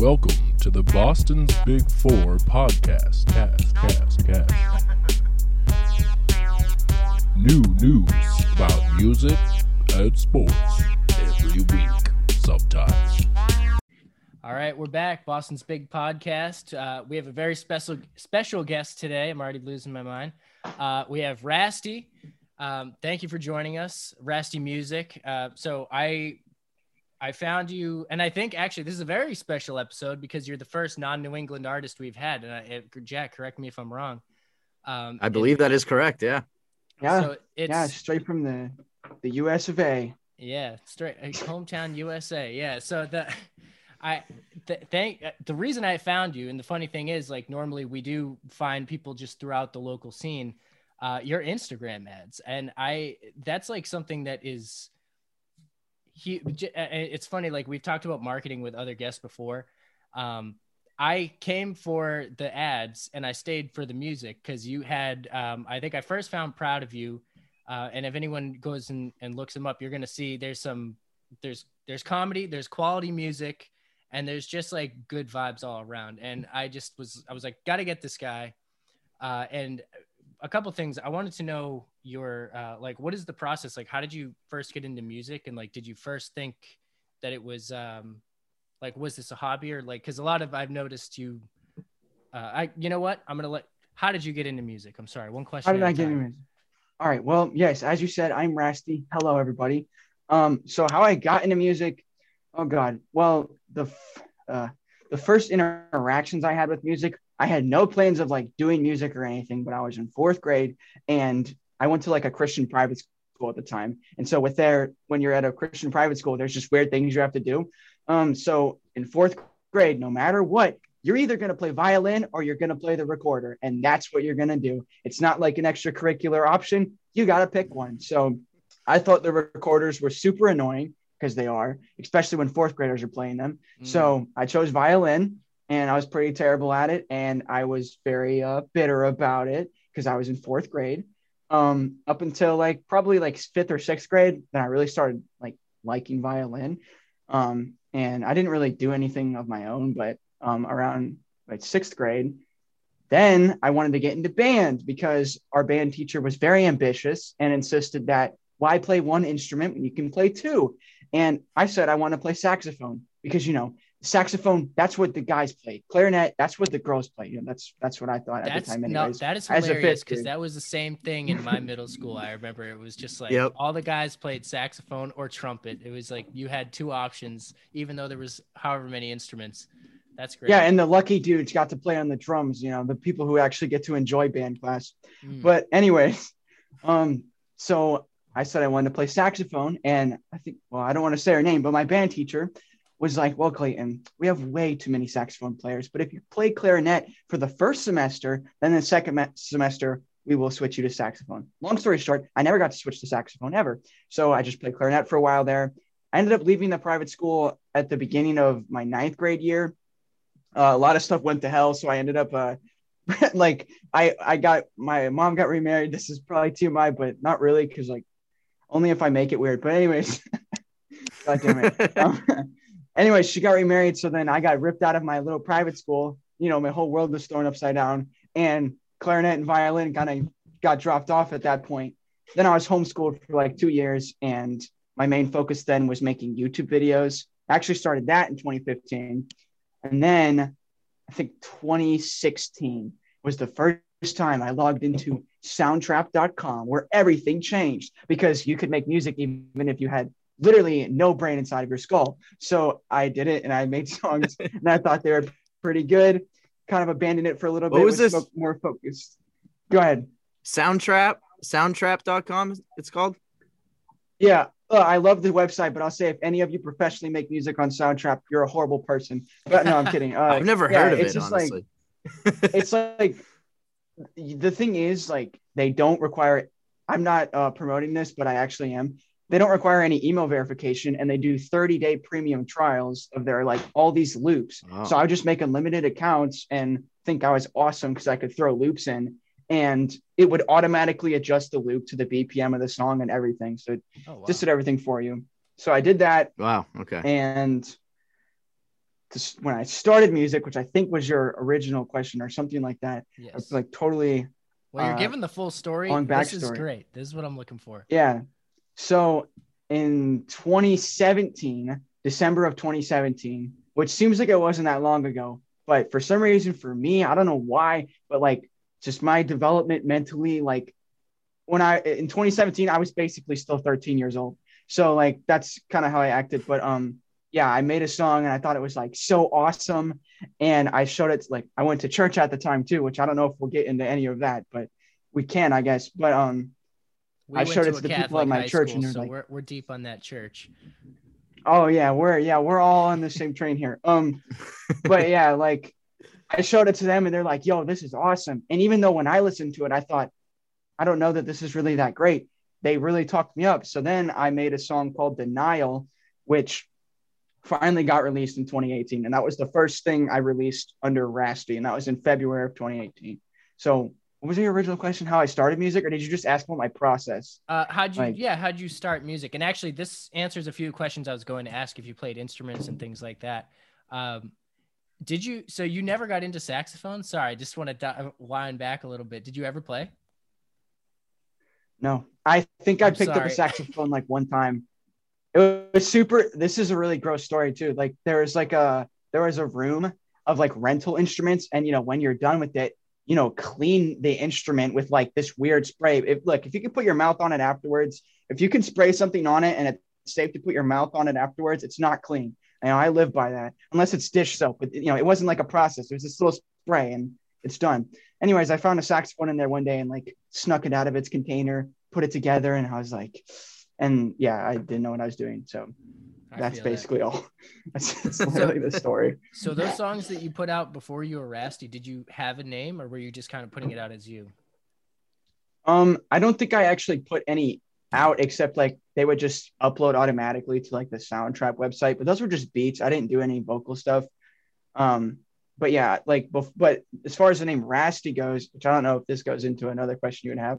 Welcome to the Boston's Big Four podcast. Cast, cast, cast. New news about music and sports every week, sometimes. All right, we're back. Boston's Big Podcast. Uh, we have a very special special guest today. I'm already losing my mind. Uh, we have Rasty. Um, thank you for joining us, Rasty Music. Uh, so I I found you, and I think actually this is a very special episode because you're the first non-New England artist we've had. And I, Jack, correct me if I'm wrong. Um, I believe it, that is correct. Yeah. Yeah. So yeah. Straight from the the U.S. of A. Yeah, straight uh, hometown USA. Yeah. So the I th- thank uh, the reason I found you, and the funny thing is, like normally we do find people just throughout the local scene. Uh, your Instagram ads, and I that's like something that is he it's funny like we've talked about marketing with other guests before. Um, i came for the ads and i stayed for the music because you had um, i think i first found proud of you uh, and if anyone goes and, and looks them up you're to see there's some there's there's comedy there's quality music and there's just like good vibes all around. And i just was i was like gotta get this guy. Uh, and a couple things i wanted to know your uh, like what is the process? Like how did you first get into music? And like did you first think that it was um like was this a hobby or like because a lot of i've noticed you uh i you know what? I'm gonna let how did you get into music? I'm sorry one question how did i get into music? All right well yes as you said i'm rasty. Hello everybody. Um so how i got into music oh god well the uh the first interactions i had with music I had no plans of like doing music or anything, but I was in fourth grade and I went to like a Christian private school at the time. And so with there, when you're at a Christian private school, there's just weird things you have to do. Um, so in fourth grade, no matter what, you're either going to play violin or you're going to play the recorder. And that's what you're going to do. It's not like an extracurricular option. You got to pick one. So I thought the recorders were super annoying because they are, especially when fourth graders are playing them. Mm. So I chose violin and I was pretty terrible at it. And I was very uh, bitter about it because I was in fourth grade. Um, up until like probably like fifth or sixth grade, then I really started like liking violin. Um, and I didn't really do anything of my own, but um, around like sixth grade, then I wanted to get into band because our band teacher was very ambitious and insisted that why play one instrument when you can play two? And I said I want to play saxophone because you know saxophone that's what the guys play. Clarinet that's what the girls play. You know that's that's what i thought that's, at the time anyways, no, that is hilarious because that was the same thing in my middle school. I remember it was just like yep. all the guys played saxophone or trumpet. It was like you had two options even though there was however many instruments. That's great. Yeah and the lucky dudes got to play on the drums you know the people who actually get to enjoy band class. Mm. but anyways um so i said i wanted to play saxophone and i think well i don't want to say her name but my band teacher was like, well, Clayton, we have way too many saxophone players, but if you play clarinet for the first semester, then the second me- semester, we will switch you to saxophone. Long story short, I never got to switch to saxophone ever. So I just played clarinet for a while there. I ended up leaving the private school at the beginning of my ninth grade year. Uh, a lot of stuff went to hell. So I ended up, uh, like, I, I got my mom got remarried. This is probably too TMI, but not really, because, like, only if I make it weird. But, anyways, God damn it. Um, anyway, she got remarried. So then I got ripped out of my little private school. You know, my whole world was thrown upside down. And clarinet and violin kind of got dropped off at that point. Then I was homeschooled for like two years. And my main focus then was making YouTube videos. I actually started that in 2015. And then I think 2016 was the first time I logged into soundtrap.com where everything changed because you could make music even if you had literally no brain inside of your skull. So I did it and I made songs and I thought they were pretty good. Kind of abandoned it for a little what bit. was this? More focused. Go ahead. Soundtrap, soundtrap.com it's called. Yeah. Uh, I love the website, but I'll say if any of you professionally make music on Soundtrap, you're a horrible person. But no, I'm kidding. Uh, I've never yeah, heard of it, honestly. Like, it's like the thing is like they don't require I'm not uh, promoting this, but I actually am they don't require any email verification and they do 30 day premium trials of their like all these loops. Wow. So I would just make unlimited accounts and think I was awesome because I could throw loops in and it would automatically adjust the loop to the BPM of the song and everything. So it oh, wow. just did everything for you. So I did that. Wow. Okay. And to, when I started music, which I think was your original question or something like that. Yes. It's like totally. Well, you're uh, giving the full story. On backstory. This is great. This is what I'm looking for. Yeah. So in 2017, December of 2017, which seems like it wasn't that long ago, but for some reason, for me, I don't know why, but like just my development mentally, like when I in 2017, I was basically still 13 years old. So like that's kind of how I acted. But um, yeah, I made a song and I thought it was like so awesome. And I showed it like I went to church at the time too, which I don't know if we'll get into any of that, but we can, I guess. But um we I showed it to the Catholic people at my church school, and they're so like, we're, we're deep on that church. Oh yeah, we're yeah, we're all on the same train here. Um but yeah, like I showed it to them and they're like, yo, this is awesome. And even though when I listened to it, I thought, I don't know that this is really that great. They really talked me up. So then I made a song called Denial, which finally got released in 2018. And that was the first thing I released under Rasty. And that was in February of 2018. So what was your original question? How I started music, or did you just ask about my process? Uh, how'd you, like, yeah, how'd you start music? And actually, this answers a few questions I was going to ask if you played instruments and things like that. Um, did you? So you never got into saxophone? Sorry, I just want to wind back a little bit. Did you ever play? No, I think I picked up a saxophone like one time. It was super. This is a really gross story too. Like there was like a there was a room of like rental instruments, and you know when you're done with it, you know clean the instrument with like this weird spray. If look, if you can put your mouth on it afterwards, if you can spray something on it and it's safe to put your mouth on it afterwards, it's not clean. You know, I live by that. Unless it's dish soap, but you know, it wasn't like a process. It was this little spray and it's done. Anyways, I found a saxophone in there one day and like snuck it out of its container, put it together, and I was like, and yeah, I didn't know what I was doing. So that's basically that. all. that's, that's literally the story. So those songs that you put out before you were Rasty, did you have a name or were you just kind of putting it out as you? Um, I don't think I actually put any out except like they would just upload automatically to like the Soundtrap website. But those were just beats. I didn't do any vocal stuff. Um, but yeah, like, but as far as the name Rasty goes, which I don't know if this goes into another question you would have,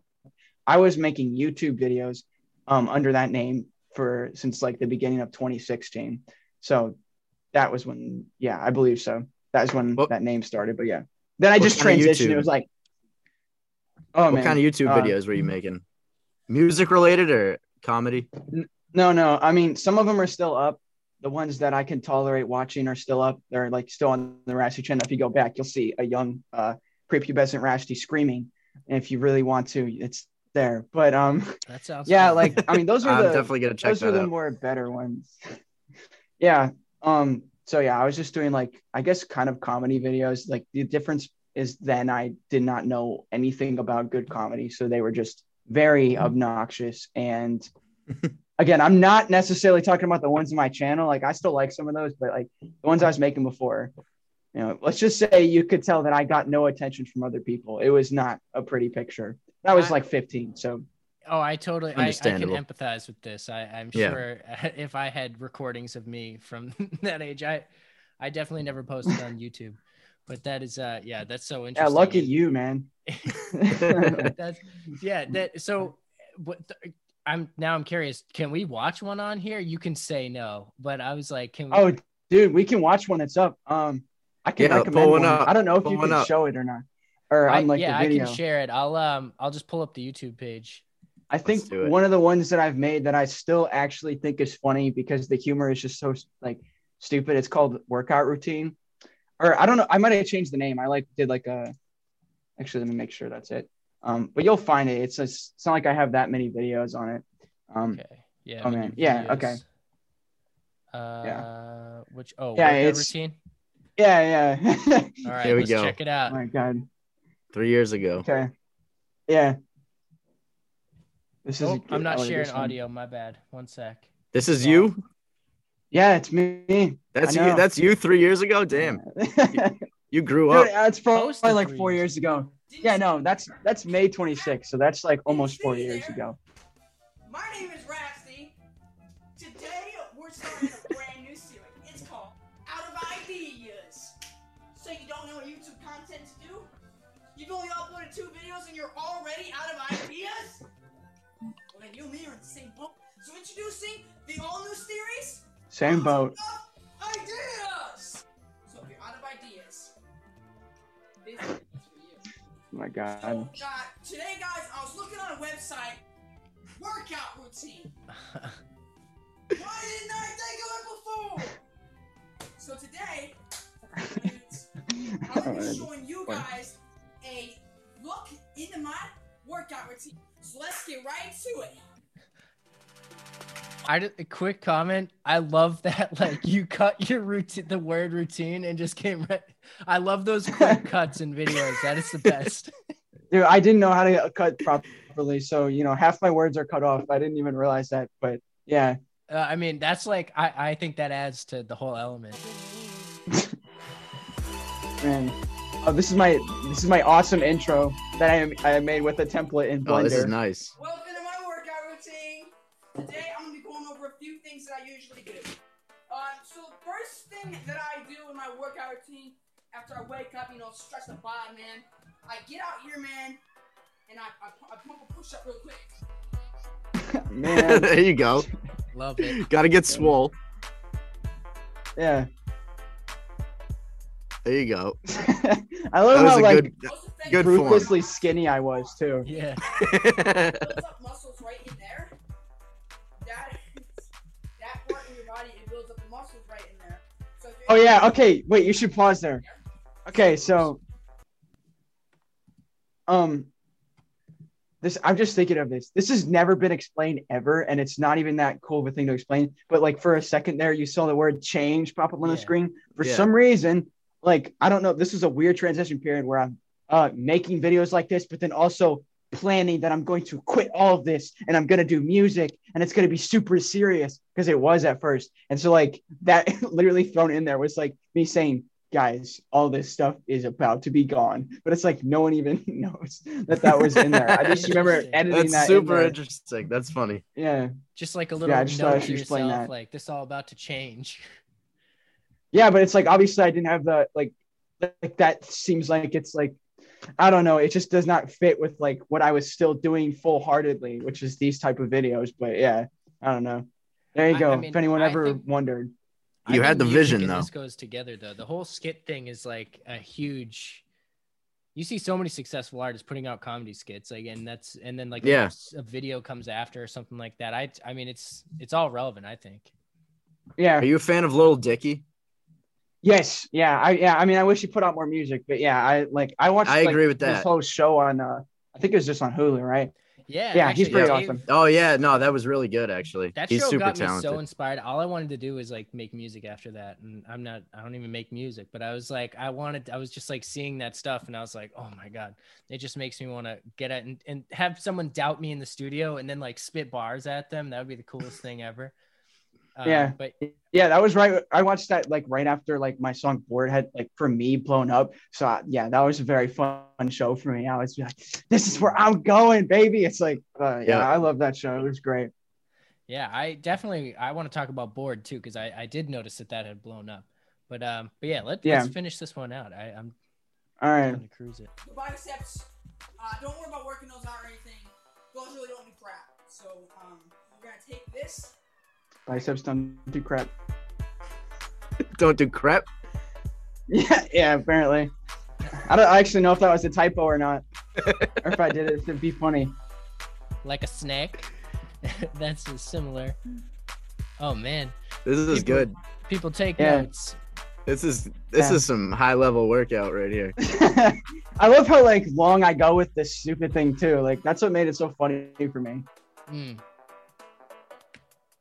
I was making YouTube videos um, under that name for since like the beginning of 2016. So that was when, yeah, I believe so. That was when that name started. But yeah, then I just transitioned. It was like, oh what man, kind of YouTube uh, videos were you making? Music related or comedy? No, no. I mean, some of them are still up. The ones that I can tolerate watching are still up. They're like still on the Rasty channel. If you go back, you'll see a young uh, prepubescent Rasty screaming. And if you really want to, it's there. But um, that sounds yeah. Fun. Like I mean, those are the definitely gonna check those are the more better ones. yeah. Um. So yeah, I was just doing like I guess kind of comedy videos. Like the difference is then I did not know anything about good comedy, so they were just very mm-hmm. obnoxious. And again, I'm not necessarily talking about the ones in my channel. Like I still like some of those, but like the ones I was making before, you know, let's just say you could tell that I got no attention from other people. It was not a pretty picture. That was I, like 15. So Oh, I totally I, I can empathize with this. I, I'm yeah. sure if I had recordings of me from that age, I I definitely never posted on YouTube. But that is uh yeah, that's so interesting. Yeah, lucky you, man. that's yeah, that so what I'm now I'm curious, can we watch one on here? You can say no, but I was like, can we Oh dude, we can watch one that's up. Um I can yeah, recommend one. one. I don't know if pull you can up. show it or not. Or on like yeah, I can share it. I'll um I'll just pull up the YouTube page. I think one of the ones that I've made that I still actually think is funny because the humor is just so like stupid. It's called workout routine or I don't know. I might have changed the name. I like did like a. Actually, let me make sure that's it. Um, but you'll find it. It's a, it's not like I have that many videos on it. Um, okay. Yeah. Oh man. Yeah. Okay. Uh, yeah. Which? Oh, yeah. It's routine. Yeah. Yeah. All right. Here we go. Check it out. Oh my god. Three years ago. Okay. Yeah. This is. Oh, I'm not oh, sharing audio. My bad. One sec. This is oh. you. Yeah, it's me. That's you. That's you three years ago. Damn, you, you, grew up. Dude, that's probably like four years ago. Yeah, no, that's that's May 26th, so that's like almost four years ago. My name is Rasty. Today we're starting April, you uploaded two videos and you're already out of ideas? Well, then you and me are in the same boat. So introducing the all-new series... Same boat. Ideas! So if you're out of ideas, this is Oh my god. So, uh, today, guys, I was looking on a website, workout routine. Why didn't I think of it before? So today, I'm going to be showing you guys a look into my workout routine. So let's get right to it. I just, a quick comment. I love that like you cut your routine, the word routine, and just came right. I love those quick cuts in videos. That is the best. Dude, I didn't know how to cut properly, so you know half my words are cut off. I didn't even realize that, but yeah. Uh, I mean, that's like I I think that adds to the whole element. Man, oh, this is my this is my awesome intro that I am I made with a template in Blender. Oh, this is nice. Welcome to my workout routine. Today I'm gonna be going over a few things that I usually do. Um, so the first thing that I do in my workout routine after I wake up, you know, stress the body, man. I get out here, man, and I, I, I pump a push up real quick. Man, there you go. Love it. Gotta get swole. yeah. There you go. I love how a like good. Most effective Good form. ruthlessly skinny I was too. Yeah. muscles right in there. That that part in your body it builds up the muscles right in there. Oh yeah. Okay. Wait. You should pause there. Okay. So, um, this I'm just thinking of this. This has never been explained ever, and it's not even that cool of a thing to explain. But like for a second there, you saw the word change pop up on the Yeah. screen. For Yeah. some reason, like I don't know. This is a weird transition period where I'm uh making videos like this, but then also planning that I'm going to quit all of this and I'm going to do music and it's going to be super serious because it was at first. And so like that literally thrown in there was like me saying, guys, all this stuff is about to be gone. But it's like no one even knows that that was in there. I just remember editing That's that. in super there. interesting. That's funny. Yeah. Just like a little I just note to yourself, that. like this all about to change. Yeah, but it's like obviously I didn't have the like like that seems like it's like I don't know, it just does not fit with like what I was still doing full heartedly, which is these type of videos. But yeah, I don't know. There you go. I mean, if anyone I ever think- wondered. You think had the vision, though. This goes together though. The whole skit thing is like a huge. You see so many successful artists putting out comedy skits, like, and that's and then like Yeah. a, a video comes after or something like that. I I mean, it's it's all relevant. I think. Yeah. Are you a fan of Lil Dicky? Yes. Yeah. I yeah. I mean, I wish he put out more music, but yeah, I like I watched. I like, agree with This that. whole show on. uh I think it was just on Hulu, right? Yeah, Yeah, he's pretty Dave- awesome. Oh yeah, no, that was really good actually. That He's show super got me talented. so inspired. All I wanted to do was like make music after that, and I'm not. I don't even make music, but I was like, I wanted. I was just like seeing that stuff, and I was like, oh my god, it just makes me want to get it and, and have someone doubt me in the studio, and then like spit bars at them. That would be the coolest thing ever. Um, Yeah. but Yeah, that was right. I watched that like right after like my song "Board" had like for me blown up. So uh, yeah, that was a very fun show for me. I was like, "This is where I'm going, baby." It's like, uh, yeah, Yeah. I love that show. It was great. yeah, I definitely I want to talk about board too because I I did notice that that had blown up. But um, but yeah, let, Yeah. let's finish this one out. I, I'm All right. gonna cruise it. The biceps, uh, don't worry about working those out or anything. Those really don't do crap. So um, we're gonna take this. Biceps don't do crap. Don't do crap. Yeah, yeah. Apparently, I don't actually know if that was a typo or not, or if I did it to be funny. like a snack. That's similar. Oh man, This is People- good. people take Yeah. notes. This is this Yeah. is some high level workout right here. I love how like long I go with this stupid thing too. Like that's what made it so funny for me. Mm.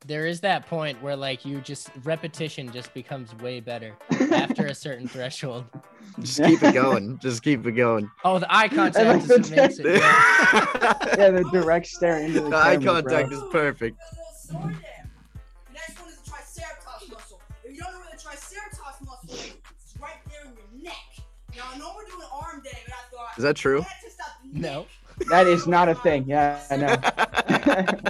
There is that point where like you just repetition just becomes way better after a certain threshold. Just keep it going. Just keep it going. Oh, the eye like contact is the what makes it. the Yeah. Yeah, the direct stare into the eye camera, contact bro. is perfect. Got a little sword there. The next one is the triceratops muscle. If you don't know where the triceratops muscle is, right there in your neck. Now I know we're doing arm day, but I thought Is that true? I had to stop the No. That is not a thing. Yeah, I know.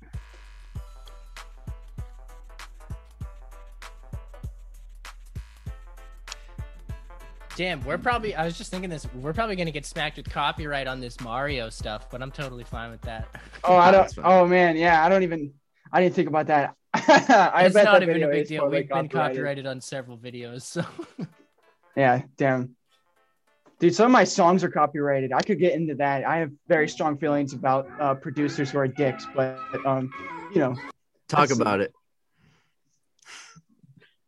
Damn, we're probably. I was just thinking this. We're probably gonna get smacked with copyright on this Mario stuff, but I'm totally fine with that. Oh, I don't. Oh man, yeah, I don't even. I didn't think about that. I it's bet not even a big deal. We've been copyrighted. copyrighted on several videos, so Yeah, damn. Dude, some of my songs are copyrighted. I could get into that. I have very strong feelings about uh, producers who are dicks, but um, you know, Talk about it.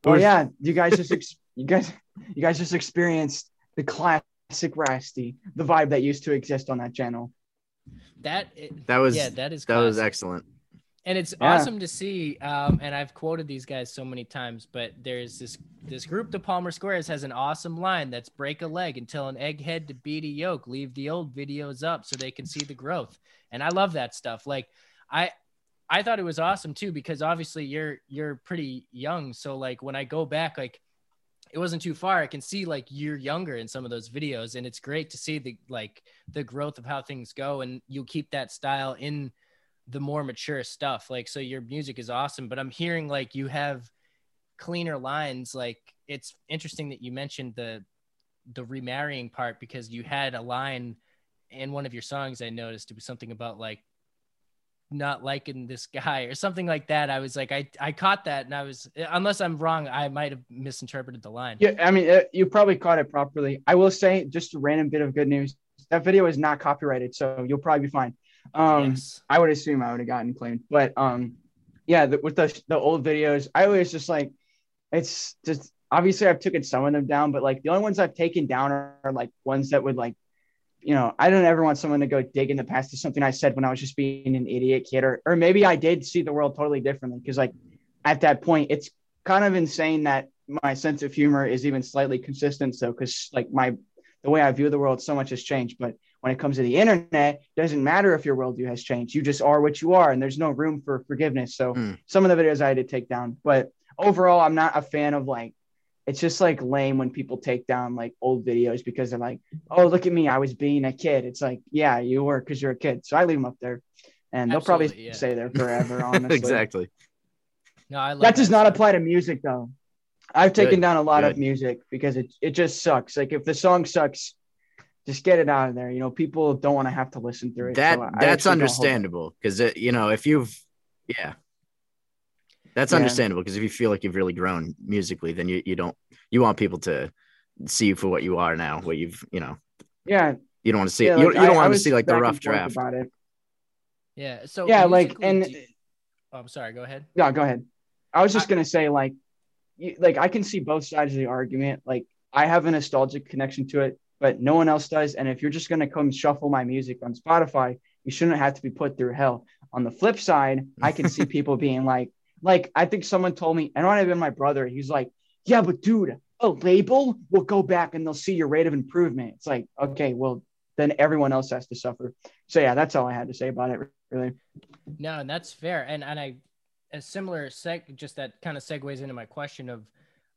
oh yeah, you guys just ex- you guys you guys just experienced the classic Rasty, the vibe that used to exist on that channel. that That was yeah, that is that was excellent. and it's Yeah. awesome to see um, and i've quoted these guys so many times but there's this this group the palmer squares has an awesome line that's break a leg until an egghead to beat a yoke leave the old videos up so they can see the growth and i love that stuff like i i thought it was awesome too because obviously you're you're pretty young so like when i go back like it wasn't too far i can see like you're younger in some of those videos and it's great to see the like the growth of how things go and you keep that style in the more mature stuff. Like, so your music is awesome, but I'm hearing like you have cleaner lines. Like, it's interesting that you mentioned the the remarrying part because you had a line in one of your songs. I noticed it was something about like not liking this guy or something like that. I was like, I I caught that, and I was unless I'm wrong, I might have misinterpreted the line. Yeah, I mean, uh, you probably caught it properly. I will say, just a random bit of good news: that video is not copyrighted, so you'll probably be fine. Um, Yes. I would assume I would have gotten claimed, but um, yeah, the, with the the old videos, I always just like it's just obviously I've taken some of them down, but like the only ones I've taken down are, are like ones that would like, you know, I don't ever want someone to go dig in the past to something I said when I was just being an idiot kid, or or maybe I did see the world totally differently because like at that point it's kind of insane that my sense of humor is even slightly consistent. So because like my the way I view the world so much has changed, but when it comes to the internet, it doesn't matter if your worldview has changed. You just are what you are, and there's no room for forgiveness. So Mm. some of the videos I had to take down, but overall, I'm not a fan of like. It's just like lame when people take down like old videos because they're like, "Oh, look at me, I was being a kid." It's like, yeah, you were because you're a kid. So I leave them up there, and they'll probably yeah. stay there forever. Honestly, exactly. No, I that does not apply to music though. I've taken Good, down a lot of music because it it just sucks. Like if the song sucks, just get it out of there. You know, people don't want to have to listen through it. That so that's actually don't it. understandable because you know if you've yeah that's Yeah. understandable because if you feel like you've really grown musically then you, you don't you want people to see you for what you are now what you've you know Yeah, you don't want to see yeah. it you, like, you don't I- I want to see like the rough draft about it. Yeah. So Yeah, like, and- you- oh, I'm sorry. Go ahead. No, go ahead. I was just I- gonna say like, you, like I can see both sides of the argument. Like I have a nostalgic connection to it, but no one else does. And if you're just gonna come shuffle my music on Spotify, you shouldn't have to be put through hell. On the flip side, I can see people being like, like I think someone told me, and it might have been my brother. He's like, yeah, but dude, a label will go back and they'll see your rate of improvement. It's like, okay, well then everyone else has to suffer. So yeah, that's all I had to say about it. Really. No, and that's fair. And and I a similar seg just that kind of segues into my question of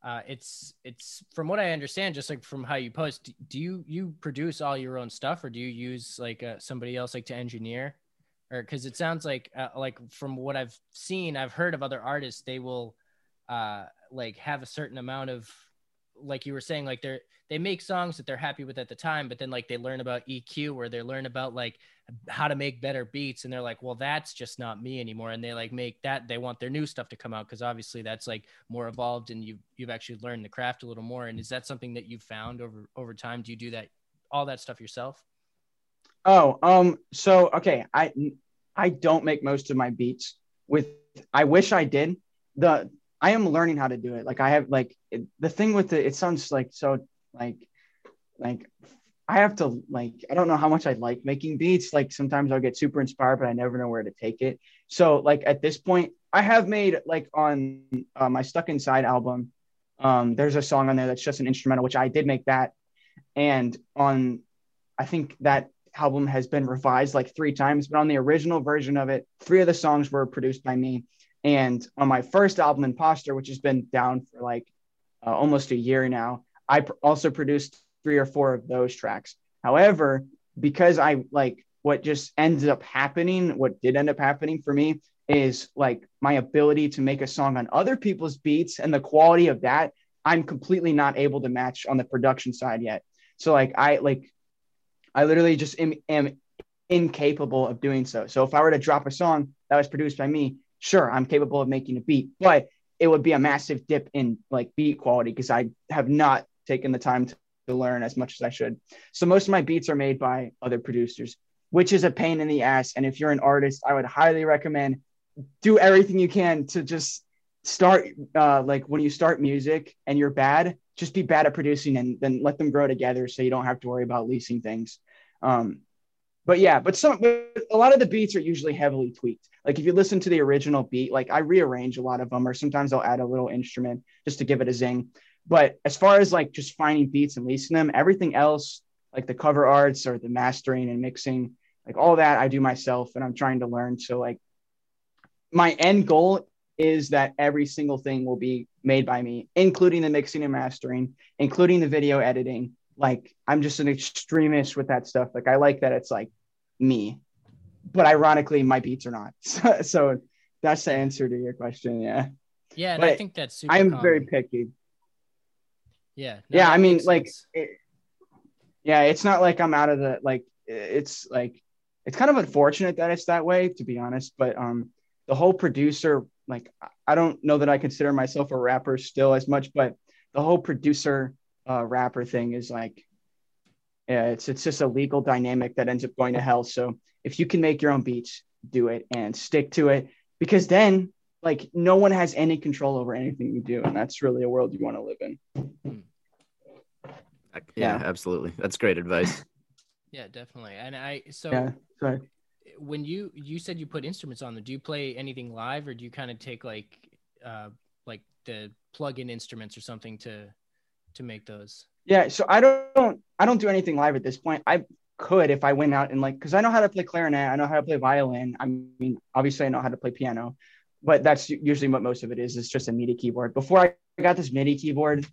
uh it's it's from what I understand, just like from how you post, do you you produce all your own stuff or do you use like uh, somebody else like to engineer? Or because it sounds like uh, like from what I've seen, I've heard of other artists, they will uh like have a certain amount of like you were saying, like they're they make songs that they're happy with at the time, but then like they learn about EQ or they learn about like how to make better beats and they're like well that's just not me anymore. And they like make that they want their new stuff to come out because obviously that's like more evolved and you've you've actually learned the craft a little more. And is that something that you've found over over time? Do you do that all that stuff yourself Oh, um, so okay, I I don't make most of my beats with I wish I did. The I am learning how to do it. Like I have like it, the thing with it, it sounds like so like like I have to like I don't know how much I like making beats. Like sometimes I'll get super inspired, but I never know where to take it. So like at this point, I have made like on uh, my Stuck Inside album. Um, there's a song on there that's just an instrumental, which I did make that, and on I think that album has been revised like three times, but on the original version of it, three of the songs were produced by me. And on my first album, Imposter, which has been down for like uh, almost a year now, I pr- also produced three or four of those tracks. However, because I like what just ended up happening, what did end up happening for me is like my ability to make a song on other people's beats and the quality of that. I'm completely not able to match on the production side yet. So like I like I literally just am, am incapable of doing so. So if I were to drop a song that was produced by me, sure, I'm capable of making a beat, but it would be a massive dip in like beat quality because I have not taken the time to, to learn as much as I should. So most of my beats are made by other producers, which is a pain in the ass. And if you're an artist, I would highly recommend do everything you can to just start uh, like when you start music and you're bad, just be bad at producing and then let them grow together so you don't have to worry about leasing things. Um, but yeah, but some but a lot of the beats are usually heavily tweaked. Like if you listen to the original beat, like I rearrange a lot of them, or sometimes I'll add a little instrument just to give it a zing. But as far as like just finding beats and leasing them, everything else, like the cover arts or the mastering and mixing, like all that I do myself and I'm trying to learn. So like my end goal is that every single thing will be made by me, including the mixing and mastering, including the video editing. Like I'm just an extremist with that stuff. Like I like that it's like me, but ironically, my beats are not. So, so that's the answer to your question. Yeah. Yeah, and But I think that's super. I'm common. very picky. Yeah. no, yeah. I mean, like, it, yeah, it's not like I'm out of the, like, it's like, it's kind of unfortunate that it's that way, to be honest. But um, the whole producer, like, I don't know that I consider myself a rapper still as much, but the whole producer uh, rapper thing is like, yeah, it's it's just a legal dynamic that ends up going to hell. So if you can make your own beats, do it and stick to it, because then like no one has any control over anything you do, and that's really a world you want to live in. Yeah, Yeah. absolutely. That's great advice. yeah, definitely. And I so Yeah. So when you you said you put instruments on them, do you play anything live or do you kind of take like uh like the plug-in instruments or something to to make those? Yeah, so I don't I don't do anything live at this point. I could if I went out and like because I know how to play clarinet, I know how to play violin. I mean, obviously I know how to play piano, but that's usually what most of it is. It's just a MIDI keyboard. Before I got this MIDI keyboard,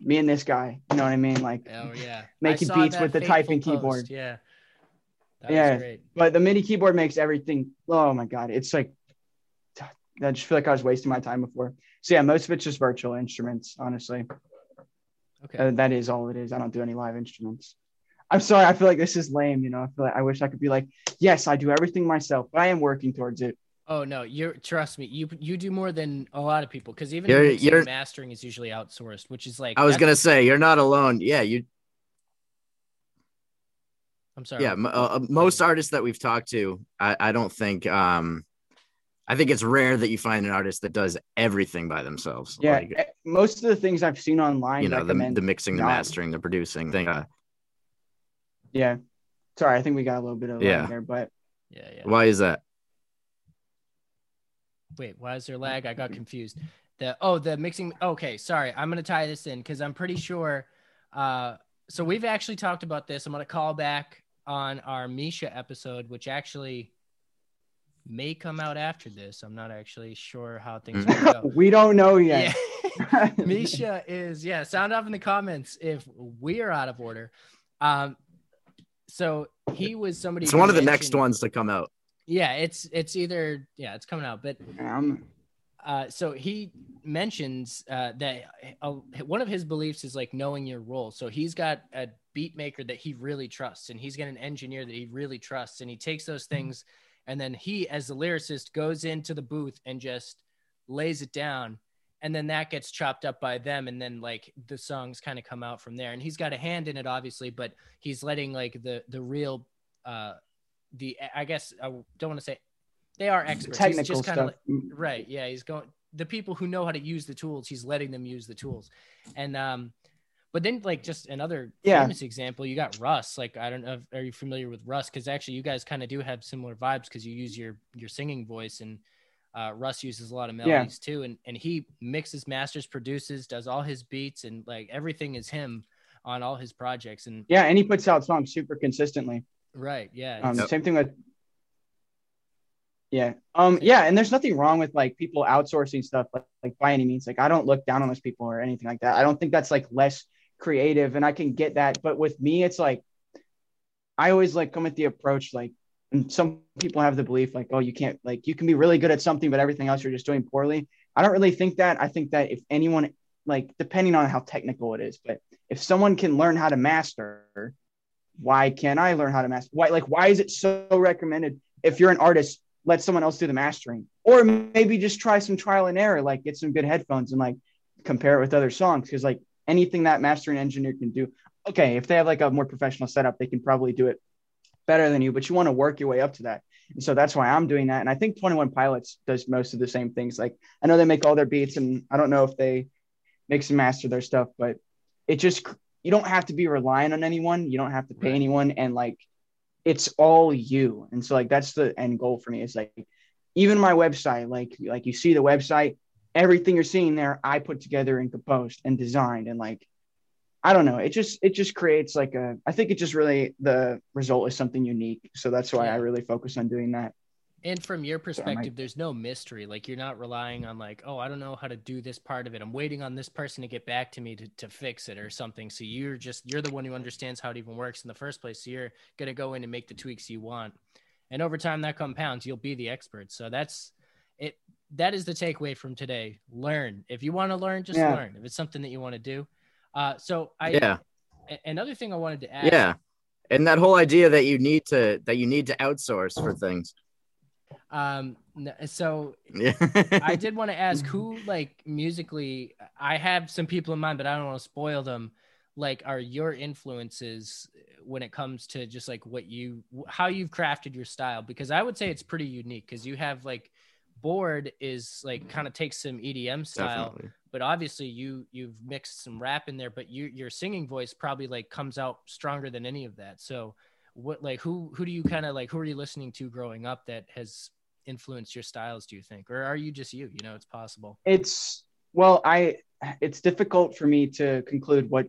me and this guy, you know what I mean? Like, Oh yeah. Making beats with the typing post, keyboard. Yeah. That Yeah. great. but the MIDI keyboard makes everything. Oh my god, it's like I just feel like I was wasting my time before. So yeah, most of it's just virtual instruments, honestly. Okay. Uh, that is all it is. I don't do any live instruments. I'm sorry. I feel like this is lame. You know, I feel like I wish I could be like, yes, I do everything myself, but I am working towards it. Oh no, you're trust me, you you do more than a lot of people because even You're- you're- mastering is usually outsourced, which is like I was gonna say you're not alone. Yeah, you. I'm sorry. Yeah, m- uh, uh, most artists that we've talked to, I, I don't think. Um, I think it's rare that you find an artist that does everything by themselves. Yeah, Like, eh, most of the things I've seen online, you know, the, the mixing, the not- mastering, the producing thing. Uh, yeah. Sorry, I think we got a little bit of Yeah. lag there, but Yeah, yeah. why is that? Wait, why is there lag? I got confused. The oh, the mixing. Okay, sorry. I'm gonna tie this in because I'm pretty sure. Uh, so we've actually talked about this. I'm gonna call back on our Misha episode, which actually may come out after this. I'm not actually sure how things Mm. will go. we don't know yet. Yeah. Misha is yeah. Sound off in the comments if we are out of order. Um, so he was somebody. It's one of the next ones to come out. Yeah, it's it's either yeah, it's coming out, but Um, uh, so he mentions uh, that uh, one of his beliefs is like knowing your role. So he's got a beat maker that he really trusts, and he's got an engineer that he really trusts, and he takes those things, and then he, as the lyricist, goes into the booth and just lays it down, and then that gets chopped up by them, and then like the songs kind of come out from there. And he's got a hand in it, obviously, but he's letting like the the real, uh, the I guess I don't want to say they are experts. He's technical just stuff. Mm, Right. Yeah. He's going the people who know how to use the tools, he's letting them use the tools. And um but then like just another Yeah. famous example, you got Russ. Like I don't know if, are you familiar with Russ? Because actually you guys kind of do have similar vibes because you use your your singing voice and uh, Russ uses a lot of Yeah. melodies too, and and he mixes, masters, produces, does all his beats, and like everything is him on all his projects. And Yeah, and he puts out songs super consistently. right, yeah, Um, it's- Same thing with. Yeah. Um. Yeah, and there's nothing wrong with like people outsourcing stuff, like, like by any means. Like I don't look down on those people or anything like that. I don't think that's like less creative, and I can get that. But with me, it's like I always like come at the approach like, and some people have the belief like, oh, you can't like you can be really good at something, but everything else you're just doing poorly. I don't really think that. I think that if anyone like depending on how technical it is, but if someone can learn how to master, why can't I learn how to master? Why like why is it so recommended if you're an artist, let someone else do the mastering, or maybe just try some trial and error, like get some good headphones and like compare it with other songs because like anything that mastering engineer can do. Okay, if they have like a more professional setup, they can probably do it better than you, but you want to work your way up to that. And so that's why I'm doing that. And I think 21 Pilots does most of the same things. Like I know they make all their beats, and I don't know if they mix and master their stuff, but it just you don't have to be relying on anyone. You don't have to pay Right. anyone, and like it's all you. And so like that's the end goal for me. Is like even my website, like like you see the website, everything you're seeing there, I put together and composed and designed, and like I don't know. It just it just creates like a. I think it just really the result is something unique. So that's why Yeah. I really focus on doing that. And from your perspective, there's no mystery. Like you're not relying on like, oh, I don't know how to do this part of it. I'm waiting on this person to get back to me to, to fix it or something. So you're just you're the one who understands how it even works in the first place. So you're gonna go in and make the tweaks you want. And over time that compounds, you'll be the expert. So that's it that is the takeaway from today. Learn. If you want to learn, just Yeah. learn. If it's something that you want to do. Uh so I Yeah. another thing I wanted to add. Yeah. And that whole idea that you need to that you need to outsource for things. Um so Yeah. I did want to ask who, like, musically, I have some people in mind, but I don't want to spoil them. Like, are your influences when it comes to just like what you, how you've crafted your style? Because I would say it's pretty unique because you have like, board is like kind of takes some EDM style, Definitely. but obviously you you've mixed some rap in there, but you your singing voice probably like comes out stronger than any of that. So, what like who who do you kind of like who are you listening to growing up that has influenced your styles do you think or are you just you you know it's possible It's well, I it's difficult for me to conclude what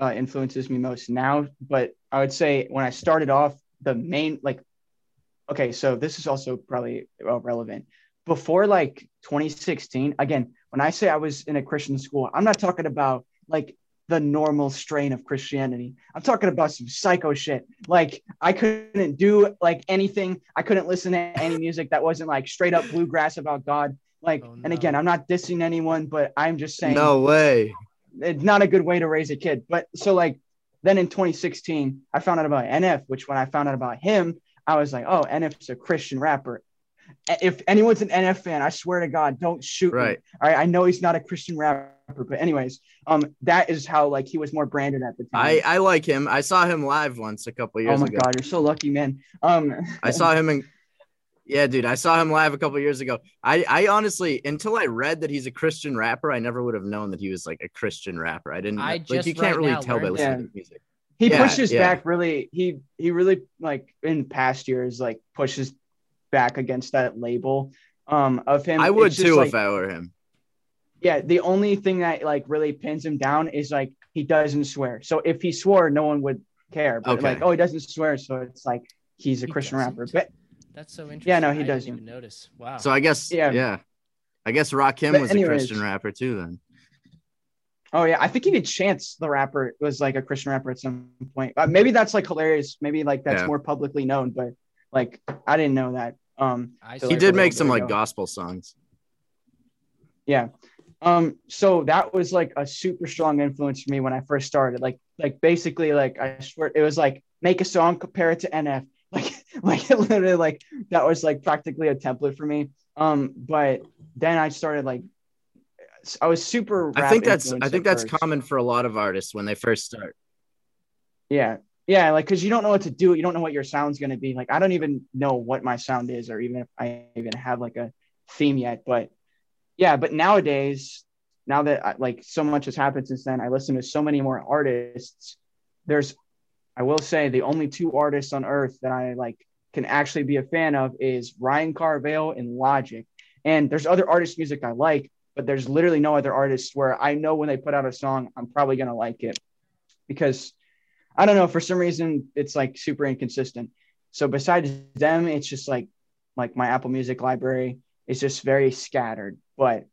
uh, influences me most now, but I would say when I started off, the main like, okay, so this is also probably relevant. Before like 2016, again, when I say I was in a Christian school, I'm not talking about like the normal strain of Christianity. I'm talking about some psycho shit. Like I couldn't do like anything. I couldn't listen to any music that wasn't like straight up bluegrass about God. Like, Oh, and again, I'm not dissing anyone, but I'm just saying No way. it's not a good way to raise a kid. But so like then in 2016, I found out about NF, which when I found out about him, I was like, oh, NF's a Christian rapper. A- If anyone's an NF fan, I swear to God, don't shoot me. All right. I know he's not a Christian rapper, but anyways, um, that is how like he was more branded at the time. I I like him. I saw him live once a couple years ago. oh my ago. God, you're so lucky, man. Um, I saw him in Yeah, dude, I saw him live a couple years ago. I I honestly until I read that he's a Christian rapper, I never would have known that he was like a Christian rapper. I didn't I like just you can't right really now tell by listening that. to music. he Yeah, pushes yeah. back really he he really like in past years like pushes back against that label um of him I would too like, if I were him. yeah the only thing that like really pins him down is like he doesn't swear so if he swore no one would care but Okay. like oh he doesn't swear so it's like he's a He christian rapper doesn't? but that's so interesting Yeah, no, he I didn't doesn't. even notice wow So I guess Yeah. yeah. I guess Rakim But was anyways. a Christian rapper too then. oh yeah i think even chance the rapper was like a christian rapper at some point uh, maybe that's like hilarious maybe like that's Yeah. more publicly known but like i didn't know that um I He like, did make some like ago. gospel songs. Yeah. Um, so that was like a super strong influence for me when I first started. Like, like basically, like I swear it was like make a song, compare it to NF. Like, like literally, like that was like practically a template for me. Um, but then I started like I was super. I think that's I think that's first. common for a lot of artists when they first start. Yeah. Yeah, like because you don't know what to do, you don't know what your sound's gonna be. Like I don't even know what my sound is, or even if I even have like a theme yet. But yeah, but nowadays, now that like so much has happened since then, I listen to so many more artists. There's, I will say, the only two artists on earth that I like can actually be a fan of is Ryan Caraveo and Logic. And there's other artists music I like, but there's literally no other artists where I know when they put out a song, I'm probably gonna like it because I don't know for some reason it's like super inconsistent. So besides them, it's just like like my Apple Music library is just very scattered. But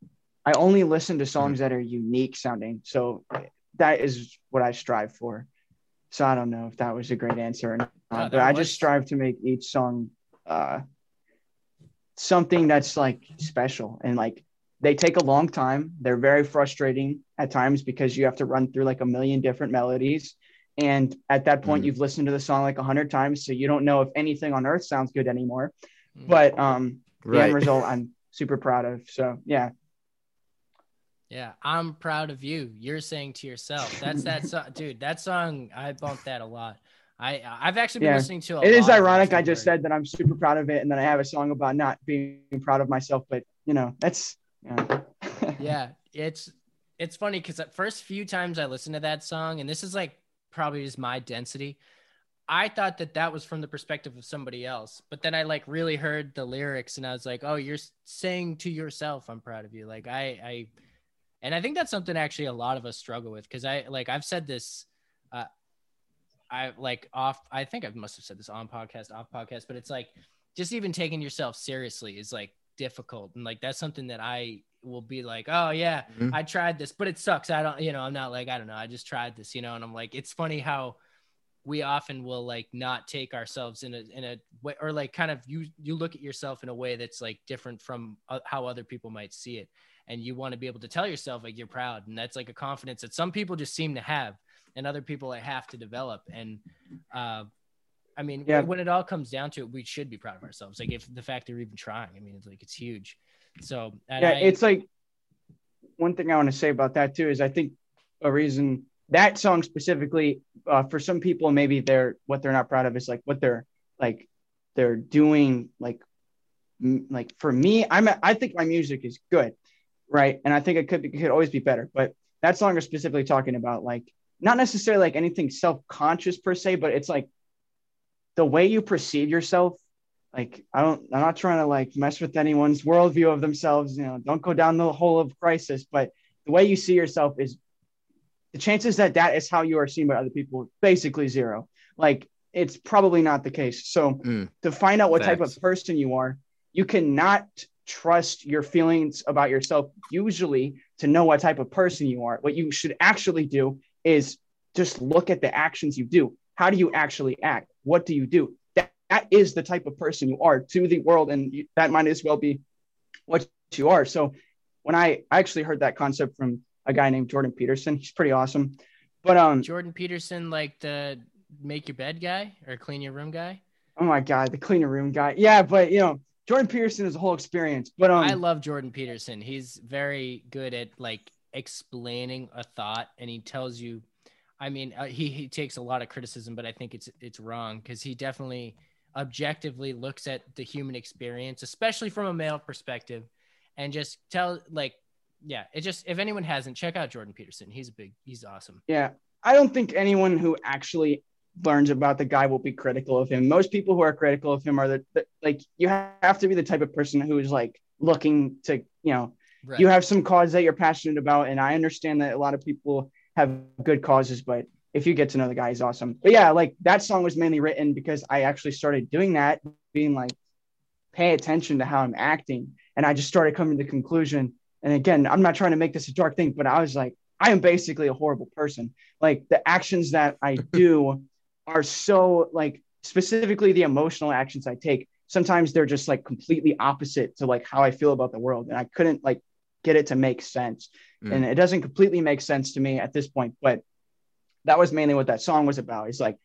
I only listen to songs that are unique sounding. So that is what I strive for. So I don't know if that was a great answer or not, No, but I was- just strive to make each song uh, something that's like special and like they take a long time. They're very frustrating at times because you have to run through like a million different melodies. And at that point, Mhm. you've listened to the song like a hundred times, so you don't know if anything on earth sounds good anymore. Mm. But um, the end result, I'm super proud of. So yeah, Yeah, I'm proud of you. You're saying to yourself, "That's that song, dude." That song, I bumped that a lot. I I've actually been Yeah. listening to. A it is ironic. I just said that I'm super proud of it, and then I have a song about not being proud of myself. But you know, that's yeah. yeah it's it's funny because the first few times i listened to that song and this is like probably just my density. I thought that that was from the perspective of somebody else but then i like really heard the lyrics and i was like oh you're saying to yourself i'm proud of you. Like i i and i think that's something actually a lot of us struggle with because i like i've said this uh i like off i think i must have said this on podcast off podcast but it's like just even taking yourself seriously is like difficult. And like that's something that i will be like oh yeah Mhm. i tried this but it sucks. I don't you know i'm not like i don't know i just tried this you know and i'm like it's funny how we often will like not take ourselves in a in a way or like kind of you you look at yourself in a way that's like different from uh, how other people might see it. And you want to be able to tell yourself like you're proud and that's like a confidence that some people just seem to have and other people like have to develop. And uh i mean Yeah. when it all comes down to it we should be proud of ourselves. Like if the fact that we're even trying i mean it's like it's huge so yeah, I- it's like one thing I want to say about that too is I think a reason that song specifically uh, for some people maybe they're what they're not proud of is like what they're like they're doing like m- like for me I'm I think my music is good right? And I think it could be, could always be better but that song is specifically talking about like not necessarily like anything self-conscious per se but it's like the way you perceive yourself like I don't I'm not trying to like mess with anyone's worldview of themselves, you know, don't go down the hole of crisis, but the way you see yourself is the chances that that is how you are seen by other people basically zero. Like it's probably not the case. So Mm. to find out what type of person you are, you cannot trust your feelings about yourself usually to know what type of person you are. What you should actually do is just look at the actions you do. How do you actually act? What do you do? That, is the type of person you are to the world, and you, that might as well be what you are. So, when I, I actually heard that concept from a guy named Jordan Peterson, he's pretty awesome. But um, jordan peterson like the make your bed guy or clean your room guy oh my god, the cleaner room guy, yeah. But you know, Jordan Peterson is a whole experience. But um, I love Jordan Peterson. He's very good at like explaining a thought, and he tells you. I mean, uh, he he takes a lot of criticism, but I think it's it's wrong because he definitely objectively looks at the human experience, especially from a male perspective, and just tell like, yeah, it just if anyone hasn't, check out Jordan Peterson. He's a big, he's awesome. Yeah, I don't think anyone who actually learns about the guy will be critical of him. Most people who are critical of him are the, the like you have to be the type of person who is like looking to you know Right. you have some cause that you're passionate about, and I understand that a lot of people have good causes, but if you get to know the guy, he's awesome. But yeah, like that song was mainly written because I actually started doing that, being like, pay attention to how I'm acting, and I just started coming to the conclusion. And again, I'm not trying to make this a dark thing, but I was like, I am basically a horrible person. Like the actions that I do are so like specifically the emotional actions I take. Sometimes they're just like completely opposite to like how I feel about the world, and I couldn't like get it to make sense. Mm. And it doesn't completely make sense to me at this point, but that was mainly what that song was about. It's like,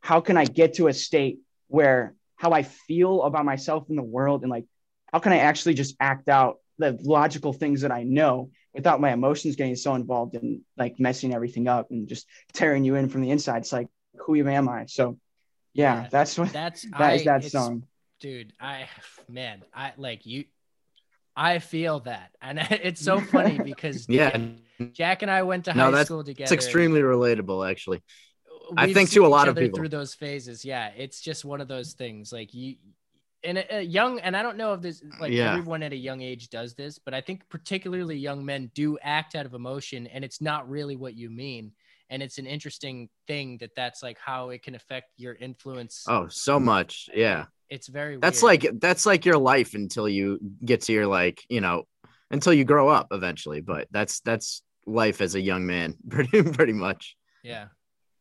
how can I get to a state where how I feel about myself in the world and like how can I actually just act out the logical things that I know without my emotions getting so involved and like messing everything up and just tearing you in from the inside. It's like, who even am I? So yeah, Yeah, that's what That's that is I- that song. dude i man i like you i feel that and it's so funny because Yeah. Jack and i went to No, high that's- school together It's extremely relatable, actually. I We've think seen to a lot of people. through those phases yeah it's just one of those things like you and a, a young and i don't know if this like Yeah. everyone at a young age does this but i think particularly young men do act out of emotion and it's not really what you mean and it's an interesting thing that that's like how it can affect your influence Oh, so much. Yeah. it's very That's weird. like that's like your life until you get to your like, you know, until you grow up eventually. But that's that's life as a young man, pretty pretty much. yeah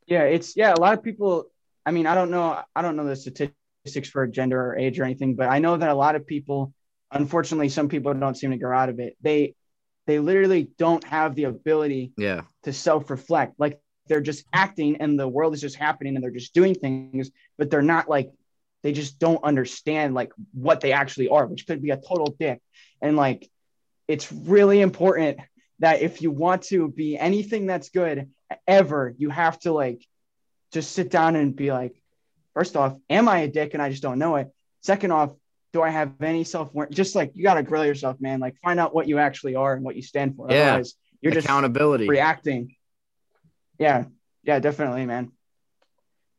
Yeah, it's yeah. A lot of people. I mean, I don't know. I don't know the statistics for gender or age or anything, but I know that a lot of people, unfortunately, some people don't seem to grow out of it. They they literally don't have the ability Yeah. to self-reflect like they're just acting and the world is just happening and they're just doing things but they're not like they just don't understand like what they actually are which could be a total dick and like it's really important that if you want to be anything that's good ever you have to like just sit down and be like first off am i a dick and i just don't know it second off do i have any self-worth just like you got to grill yourself man like find out what you actually are and what you stand for Yeah. otherwise you're just Accountability. reacting. Yeah, yeah, definitely, man.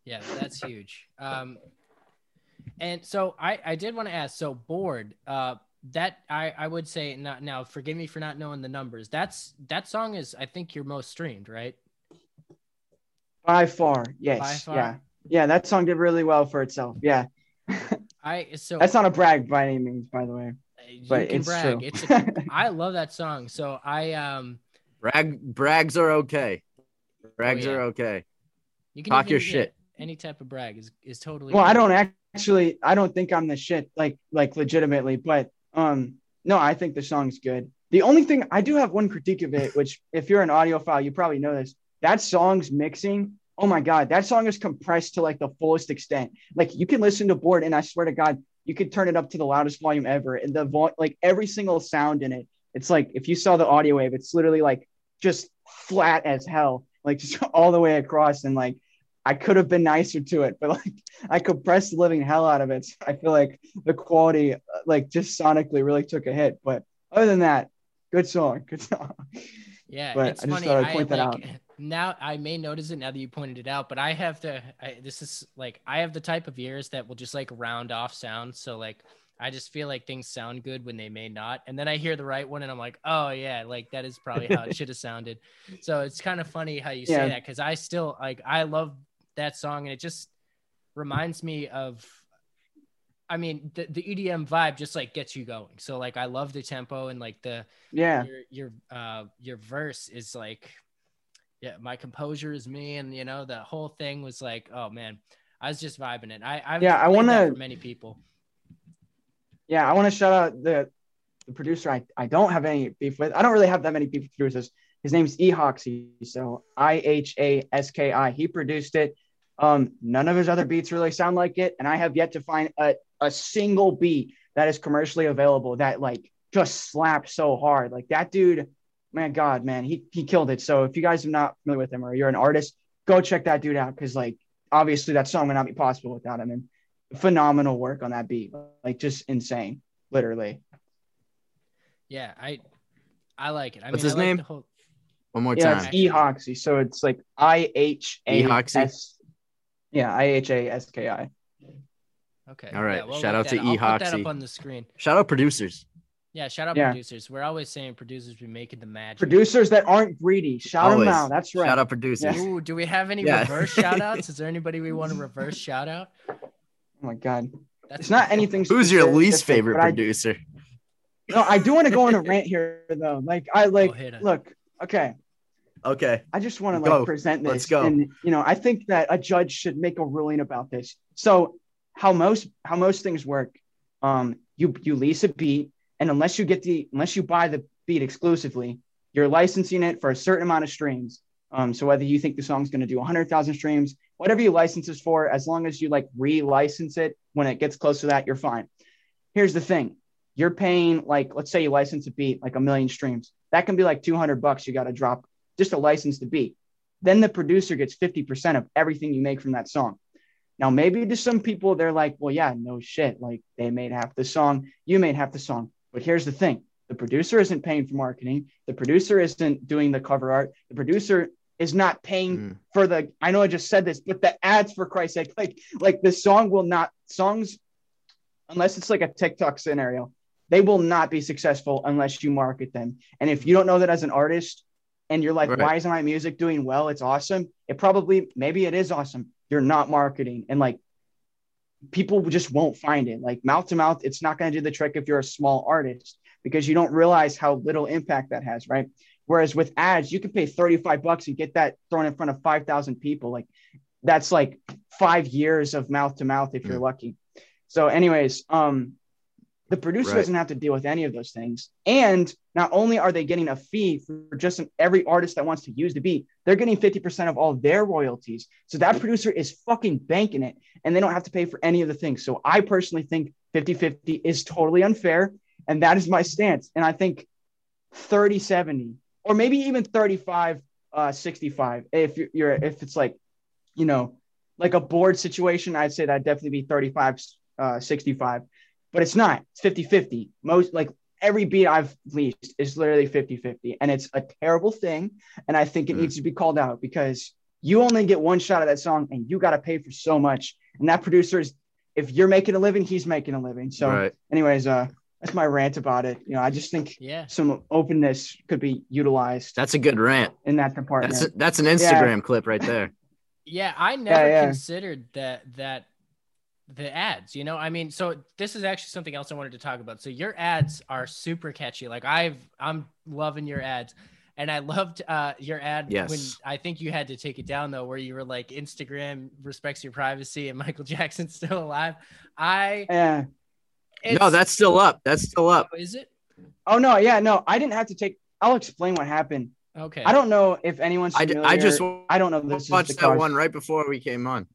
Yeah, that's huge. Um, and so I, I did want to ask. So Bored Uh, that I, I would say not now. Forgive me for not knowing the numbers. That's that song is I think your most streamed, right? By far, yes, By far? yeah, yeah. That song did really well for itself. Yeah, I so that's not a brag by any means, by the way. you but can it's brag. true. It's a, I love that song. So I um Brag brags are okay. Brags Oh, yeah. are okay. you can Talk your shit. Any type of brag is is totally. Well, I don't actually. I don't think I'm the shit, like, like legitimately. But um, no, I think the song's good. The only thing I do have one critique of it, which if you're an audiophile, you probably know this. That song's mixing. Oh my god, that song is compressed to like the fullest extent. Like you can listen to Bored, and I swear to God, you could turn it up to the loudest volume ever, and the vo- like every single sound in it. It's like if you saw the audio wave, it's literally like just flat as hell, like just all the way across, and like I could have been nicer to it, but like I compressed the living hell out of it. So I feel like the quality, like just sonically, really took a hit. But other than that, good song, good song. Yeah, But it's I just funny. thought I'd I point that like, Now I may notice it now that you pointed it out, but I have to. I, this is like I have the type of ears that will just like round off sounds. So like I just feel like things sound good when they may not, and then I hear the right one, and I'm like, oh yeah, like that is probably how it should have sounded. So it's kind of funny how you say that because I still like I love that song, and it just reminds me of. I mean, the, the EDM vibe just like gets you going. So like I love the tempo and like the Yeah, your your uh your verse is like yeah my composure is me and you know the whole thing was like oh man i was just vibing it i I've Yeah, I wanna- many people yeah. I want to shout out the the producer. I, I don't have any beef with. I don't really have that many with producers. His name's Ihaski, so I H A S K I. He produced it. Um, none of his other beats really sound like it, and I have yet to find a, a single beat that is commercially available that like just slaps so hard. Like that dude, man, God, man, he he killed it. So if you guys are not familiar with him or you're an artist, go check that dude out because like obviously that song would not be possible without him. And phenomenal work on that beat, like just insane, literally. yeah i i like it i What's mean his I like name? the whole, One more Yeah, time. it's Ihaski. So it's like I H A Ihaski? S. Yeah, I H A S K I. okay All right, yeah, we'll shout out to that- I'll put that up on the screen Shout out producers. yeah shout out Yeah. producers we're always saying producers be making the magic Producers that aren't greedy, shout Always. them out. That's right. Shout out producers. Yeah. Ooh, do we have any Yeah. reverse shout outs is there anybody we want to reverse shout out Oh my god, That's it's not anything. Who's your least favorite but I- producer? No, I do want to go on a rant here though. Like I like Go ahead. look. Okay, Okay. I just want to Go. like present this. Let's go. And you know, I think that a judge should make a ruling about this. So how most how most things work, um, you you lease a beat, and unless you get the unless you buy the beat exclusively, you're licensing it for a certain amount of streams. Um, so whether you think the song's going to do 100,000 streams, whatever you license this for, as long as you like re-license it when it gets close to that, you're fine. Here's the thing: you're paying like let's say you license a beat like a million streams. That can be like 200 bucks you got to drop just to license to beat. Then the producer gets 50% of everything you make from that song. Now, maybe to some people, they're like, well, yeah, no shit. Like they made half the song, you made half the song. But here's the thing the producer isn't paying for marketing, the producer isn't doing the cover art, the producer is not paying Mm. for the I know I just said this, but the ads for Christ's sake, like like the song will not songs unless it's like a TikTok scenario, they will not be successful unless you market them. And if you don't know that as an artist and you're like, Right. why isn't my music doing well? It's awesome. It probably, maybe it is awesome. You're not marketing and like people just won't find it. Like mouth to mouth, it's not going to do the trick if you're a small artist because you don't realize how little impact that has, right? Whereas with ads, you can pay 35 bucks and get that thrown in front of 5,000 people. Like that's like five years of mouth to mouth if you're lucky. So, anyways, um, The producer Right. doesn't have to deal with any of those things. And not only are they getting a fee for just an, every artist that wants to use the beat, they're getting 50% of all their royalties. So that producer is fucking banking it and they don't have to pay for any of the things. So I personally think 50 50 is totally unfair. And that is my stance. And I think 30 70 or maybe even 35 uh, 65 if you're, you're if it's like you know like a Bored situation i'd say that'd definitely be 35 uh, 65 but it's not it's 50 50 most like every beat i've leased is literally 50 50 and it's a terrible thing and i think it Mm. needs to be called out because you only get one shot of that song and you got to pay for so much and that producer is if you're making a living he's making a living so right. anyways uh that's my rant about it you know i just think Yeah. some openness could be utilized That's a good rant. in that department. That's that's an Instagram clip right there. Yeah, I never yeah. considered that that the ads, you know? I mean, so this is actually something else I wanted to talk about. So your ads are super catchy. Like I've I'm loving your ads. And I loved uh, your ad Yes. when I think you had to take it down though, where you were like Instagram respects your privacy and Michael Jackson's still alive. I yeah. No, that's still up. That's still up. oh, is it Oh no, yeah, no, I didn't have to take. I'll explain what happened. okay? I don't know if anyone's familiar. I just I don't know. if This is watched the that cause. one right before we came on.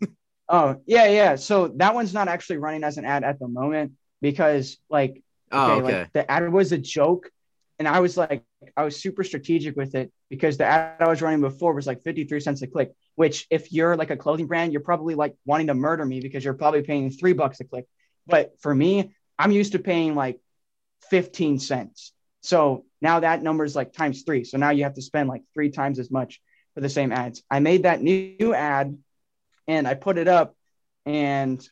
Oh yeah, yeah. So that one's not actually running as an ad at the moment because like Oh, okay, okay. like the ad was a joke, and I was like, I was super strategic with it because the ad I was running before was like 53 cents a click, which if you're like a clothing brand, you're probably like wanting to murder me because you're probably paying three bucks a click. But for me, I'm used to paying like 15 cents. So now that number is like times three. So now you have to spend like three times as much for the same ads. I made that new ad and I put it up and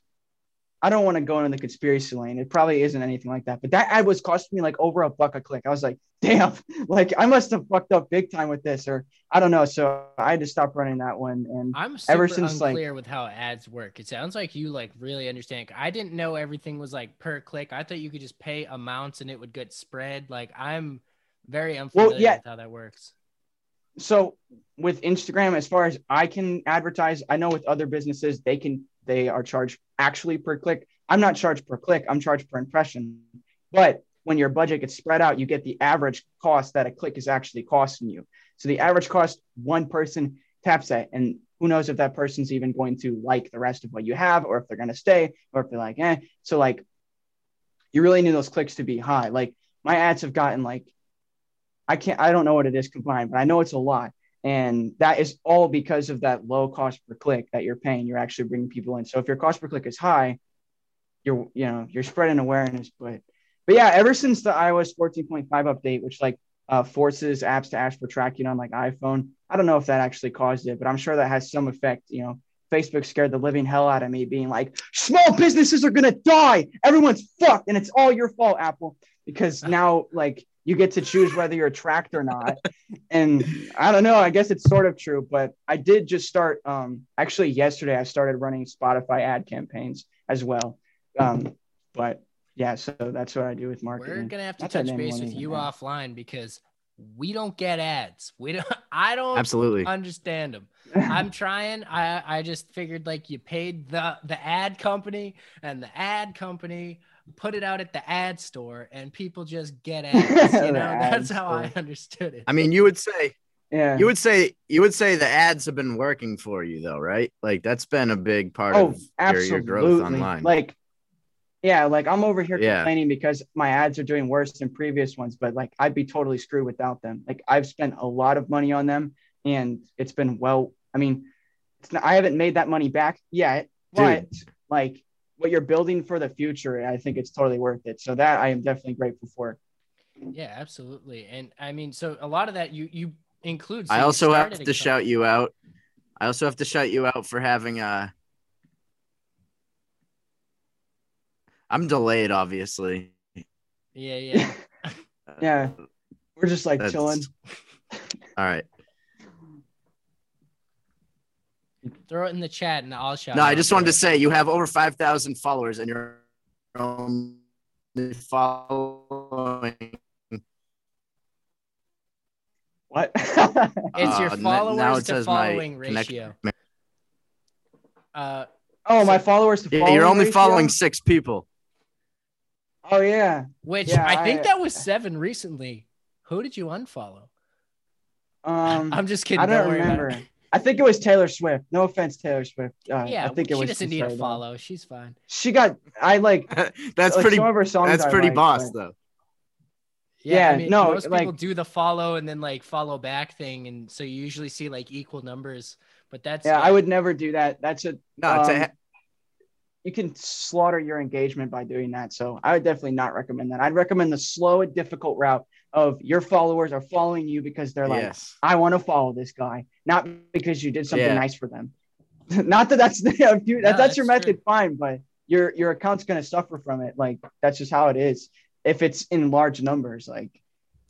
I don't want to go into the conspiracy lane. It probably isn't anything like that. But that ad was costing me like over a buck a click. I was like, damn, like I must have fucked up big time with this, or I don't know. So I had to stop running that one. And I'm super ever since, like- unclear with how ads work. It sounds like you like really understand. I didn't know everything was like per click. I thought you could just pay amounts and it would get spread. Like I'm very unfamiliar yeah. with how that works. So with Instagram, as far as I can advertise, I know with other businesses, they can they are charged actually per click. I'm not charged per click, I'm charged per impression. But when your budget gets spread out, you get the average cost that a click is actually costing you. So the average cost one person taps that, and who knows if that person's even going to like the rest of what you have, or if they're going to stay, or if they're like, eh. So like, you really need those clicks to be high. Like my ads have gotten like, I can't, I don't know what it is combined, but I know it's a lot. And that is all because of that low cost per click that you're paying. You're actually bringing people in. So if your cost per click is high, you're, you know, you're spreading awareness. But, but yeah, ever since the iOS 14.5 update, which like uh, forces apps to ask for tracking on like iPhone, I don't know if that actually caused it, but I'm sure that has some effect. You know, Facebook scared the living hell out of me, being like, small businesses are gonna die. Everyone's fucked, and it's all your fault, Apple, because now like you get to choose whether you're tracked or not. and I don't know. I guess it's sort of true, but I did just start. Um, actually, yesterday I started running Spotify ad campaigns as well. Um, but yeah, so that's what I do with marketing. We're gonna have to Not that touch base with you has. offline because we don't get ads. We don't. I don't Absolutely. understand them. I'm trying. I I just figured like you paid the the ad company and the ad company put it out at the ad store and people just get ads. You know, that's how I understood it. I mean, you would say yeah. you would say you would say the ads have been working for you though, right? Like that's been a big part oh, of your, absolutely. your growth online. Like, yeah, like I'm over here Yeah. complaining because my ads are doing worse than previous ones, but like I'd be totally screwed without them. Like I've spent a lot of money on them, and it's been well. I mean, it's not, I haven't made that money back yet, but like what you're building for the future, I think it's totally worth it. So that I am definitely grateful for. Yeah, absolutely. And I mean, so a lot of that you you include. so I you also have to co- shout you out. I also have to shout you out for having a. I'm delayed, obviously. Yeah, yeah. Yeah, we're just like That's- chilling. All right. Throw it in the chat and I'll shout. No, I just wanted to say you have over five thousand followers, and you're only following. What? It's your Uh, followers now it to says following connect- ratio. Uh, oh, my followers to Yeah, following you're only ratio? following six people. Oh yeah. which Yeah, I think I- that was seven recently. Who did you unfollow? Um, I'm just kidding. I don't worry about remember. It. I think it was Taylor Swift. No offense, Taylor Swift. Uh, Yeah, I think it she was. doesn't she need a started off. follow. She's fine. She got. I like. that's like, pretty. Some of her songs That's I pretty like, boss but- though. Yeah, I mean, no, most like- people do the follow and then like follow back thing, and so you usually see like equal numbers. But that's Yeah, I would never do that. That's a. No, it's a, Um, You can slaughter your engagement by doing that. So I would definitely not recommend that. I'd recommend the slow and difficult route of your followers are following you because they're like, yes. I want to follow this guy, not because you did something Yeah. nice for them. not that that's if you, that, No, that's your that's method, fine, but your your account's gonna suffer from it. Like that's just how it is. If it's in large numbers, like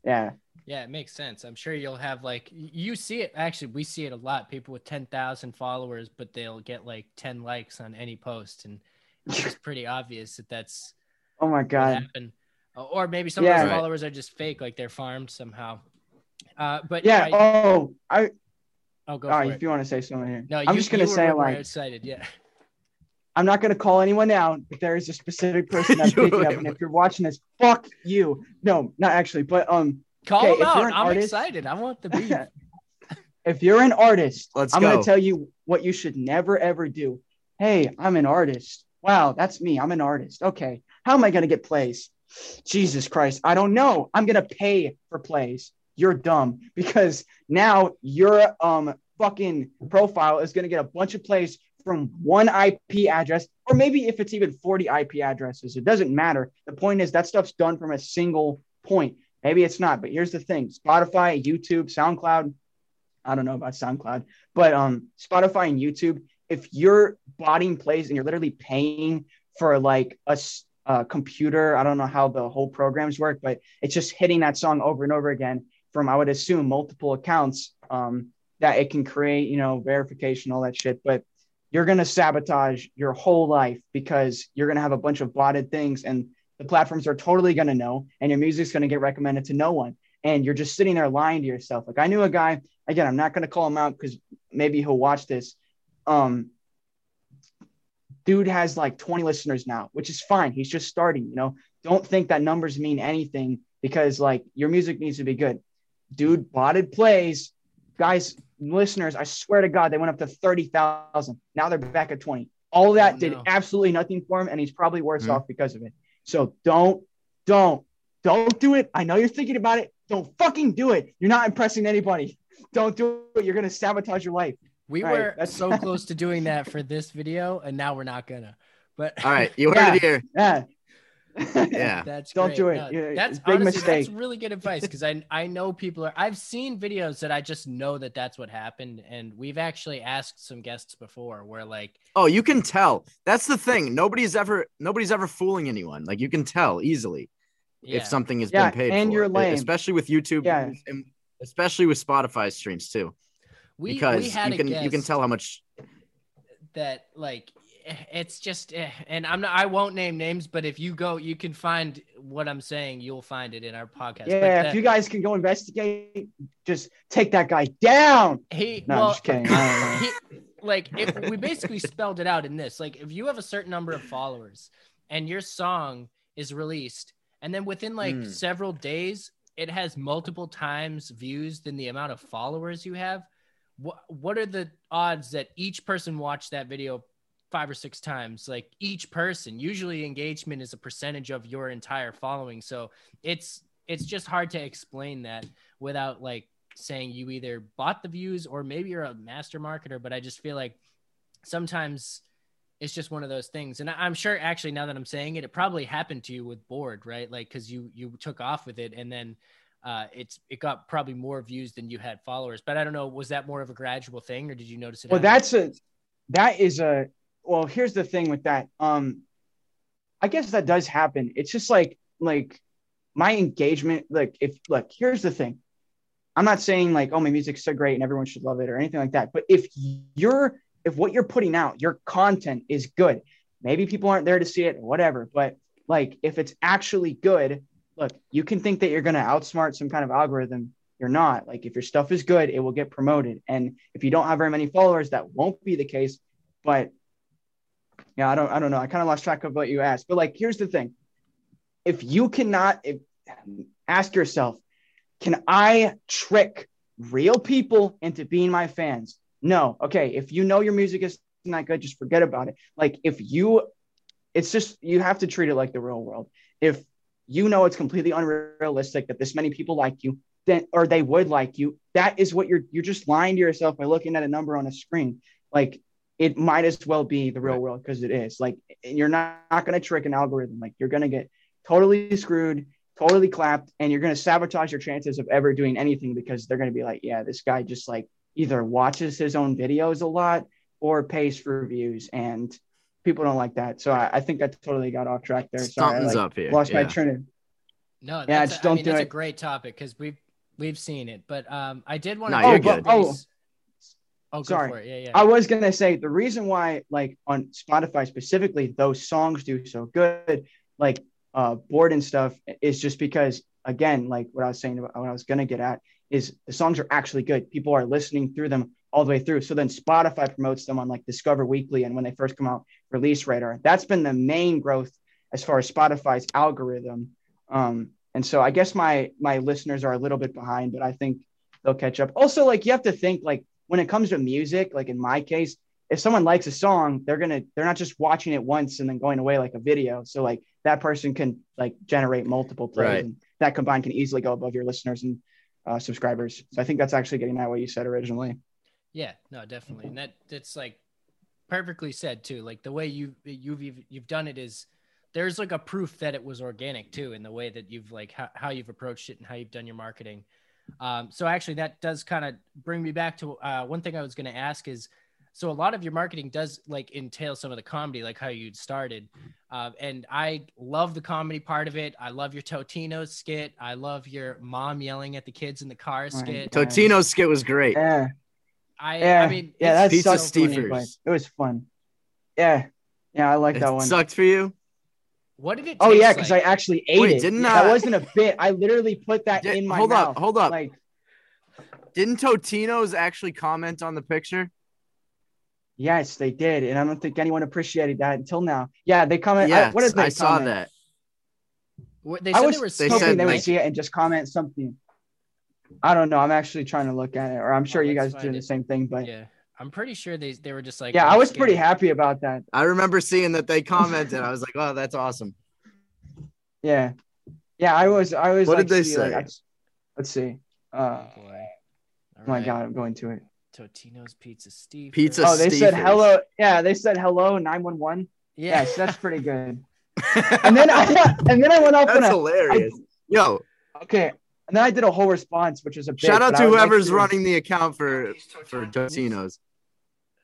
yeah, Yeah, it makes sense. I'm sure you'll have like you see it. Actually, we see it a lot. People with ten thousand followers, but they'll get like ten likes on any post, and it's pretty obvious that that's oh my god, happened. Or maybe some Yeah. of those Right. followers are just fake, like they're farmed somehow. Uh, but yeah. I, Oh, I. oh, go All for it. if you want to say something here, No, I'm you, just gonna say more like excited. Yeah. I'm not gonna call anyone out, but there is a specific person that's You- picking up, and if you're watching this, fuck you. No, not actually, but um, Call Okay, them out. I'm artist- excited. I want the beef. if you're an artist, Let's I'm go. gonna tell you what you should never ever do. Hey, I'm an artist. Wow, that's me. I'm an artist. Okay, how am I gonna get plays? Jesus Christ, I don't know. I'm gonna pay for plays. You're dumb because now your um fucking profile is gonna get a bunch of plays from one IP address, or maybe if it's even 40 IP addresses, it doesn't matter. The point is that stuff's done from a single point. Maybe it's not, but here's the thing: Spotify, YouTube, SoundCloud. I don't know about SoundCloud, but um, Spotify and YouTube. If you're botting plays and you're literally paying for like a uh, computer, I don't know how the whole programs work, but it's just hitting that song over and over again from I would assume multiple accounts. Um, that it can create, you know, verification, all that shit. But you're gonna sabotage your whole life because you're gonna have a bunch of botted things and the platforms are totally going to know and your music's going to get recommended to no one and you're just sitting there lying to yourself like i knew a guy again i'm not going to call him out because maybe he'll watch this um dude has like 20 listeners now which is fine he's just starting you know don't think that numbers mean anything because like your music needs to be good dude botted plays guys listeners i swear to god they went up to 30,000 now they're back at 20 all that Oh, did no. absolutely nothing for him and he's probably worse Mhm. off because of it so don't, don't, don't do it. I know you're thinking about it. Don't fucking do it. You're not impressing anybody. Don't do it. You're gonna sabotage your life. We All right, were that's- so close to doing that for this video, and now we're not gonna. But All right, you heard Yeah. it here. Yeah. Yeah. That's Don't great. do it. No, that's big honestly, mistake. That's really good advice because I I know people are. I've seen videos that I just know that that's what happened, and we've actually asked some guests before where like Oh, you can tell. That's the thing. Nobody's ever nobody's ever fooling anyone. Like you can tell easily yeah, if something has Yeah, been paid and for, you're lame. especially with YouTube Yeah. and especially with Spotify streams too. We because we had you can you can tell how much that like eh, it's just eh, and I'm not I won't name names, but if you go, you can find what I'm saying. You'll find it in our podcast. Yeah. But if that- you guys can go investigate, just take that guy down. He No, I'm well, just kidding. I don't know. he, like if we basically spelled it out in this. Like if you have a certain number of followers and your song is released, and then within like Mm. several days it has multiple times views than the amount of followers you have. What what are the odds that each person watched that video five or six times? Like each person. Usually engagement is a percentage of your entire following. So it's it's just hard to explain that without like saying you either bought the views or maybe you're a master marketer but i just feel like sometimes it's just one of those things and i'm sure actually now that i'm saying it it probably happened to you with Bored right like because you you took off with it and then uh it's it got probably more views than you had followers but i don't know was that more of a gradual thing or did you notice it Well, that's a that is a well, here's the thing with that. Um I guess that does happen. It's just like like my engagement, like if look, here's the thing. I'm not saying like, oh, my music's so great and everyone should love it or anything like that. But if you're if what you're putting out, your content is good, maybe people aren't there to see it whatever. But like if it's actually good, look, you can think that you're gonna outsmart some kind of algorithm you're not. Like if your stuff is good, it will get promoted. And if you don't have very many followers, that won't be the case. But yeah, I don't I don't know. I kind of lost track of what you asked. But like here's the thing. if you cannot if, ask yourself, can I trick real people into being my fans? No. Okay. If you know your music is not good, just forget about it. Like if you, it's just, you have to treat it like the real world. If you know it's completely unrealistic that this many people like you, then, or they would like you, that is what you're, you're just lying to yourself by looking at a number on a screen. Like it might as well be the real world because it is like you're not, not going to trick an algorithm. Like you're going to get totally screwed totally clapped and you're going to sabotage your chances of ever doing anything because they're going to be like yeah this guy just like either watches his own videos a lot or pays for views and people don't like that so i, I think i totally got off track there sorry Something's I, like, up here. lost my yeah. train of No, that's Yeah, a- just I don't mean, do that's a great topic because we've we've seen it. But um, I did want No, to. you're good. Oh, Oh, go sorry. for it. Yeah, yeah. I was gonna say the reason why, like on Spotify specifically, those songs do so good, like uh Bored and stuff, is just because again, like what I was saying about what I was gonna get at is the songs are actually good. People are listening through them all the way through. So then Spotify promotes them on like Discover Weekly and when they first come out, Release Radar. That's been the main growth as far as Spotify's algorithm. Um, and so I guess my my listeners are a little bit behind, but I think they'll catch up. Also, like you have to think like when it comes to music, like in my case, if someone likes a song, they're gonna they're not just watching it once and then going away like a video. So like that person can like generate multiple plays, Right. and that combined can easily go above your listeners and uh, subscribers. So I think that's actually getting at what you said originally. Yeah, no, definitely, and that that's like perfectly said too. Like the way you you've you've, you've done it is there's like a proof that it was organic too in the way that you've like how, how you've approached it and how you've done your marketing. Um, so actually, that does kind of bring me back to uh, one thing I was going to ask is. So a lot of your marketing does like entail some of the comedy, like how you'd started, uh, and I love the comedy part of it. I love your Totino skit. I love your mom yelling at the kids in the car Right. skit. Totino's skit was great. Yeah, I, yeah, I mean, yeah, that's Pizza sucked Stuffers. it was fun. Yeah, yeah, I like that one. sucked for you. What did it? Oh yeah, because like? I actually ate Wait, it. didn't, that uh, wasn't a bit. I literally put that Di- in my hold mouth. up, hold up. Like, Didn't Totino's actually comment on the picture? yes, they did, and I don't think anyone appreciated that until now. Yeah, they comment. I- Yes, what did they I saw that. What- They I said was they were they hoping said they would like- see it and just comment something. I don't know. I'm actually trying to look at it, or I'm sure Oh, you guys are doing find the same thing. But yeah, yeah, I'm pretty sure they they were just like. Yeah. I "Oh, was pretty happy about that. I remember seeing that they commented. I was like, "Oh, that's awesome." Yeah, yeah, I was. I was. What like, did they see, like, say? I just- let's see. Uh, Oh, boy. oh my god, I'm going to it. Totino's Pizza Steve. Pizza Oh, they said Stuffers. hello. Yeah, they said hello nine one one. Yeah, Yes, that's pretty good. And then I and then I went off that's a hilarious. Yo, okay. And then I did a whole response, which was a bit, shout out to I would like whoever's to- running the account for for Totino's.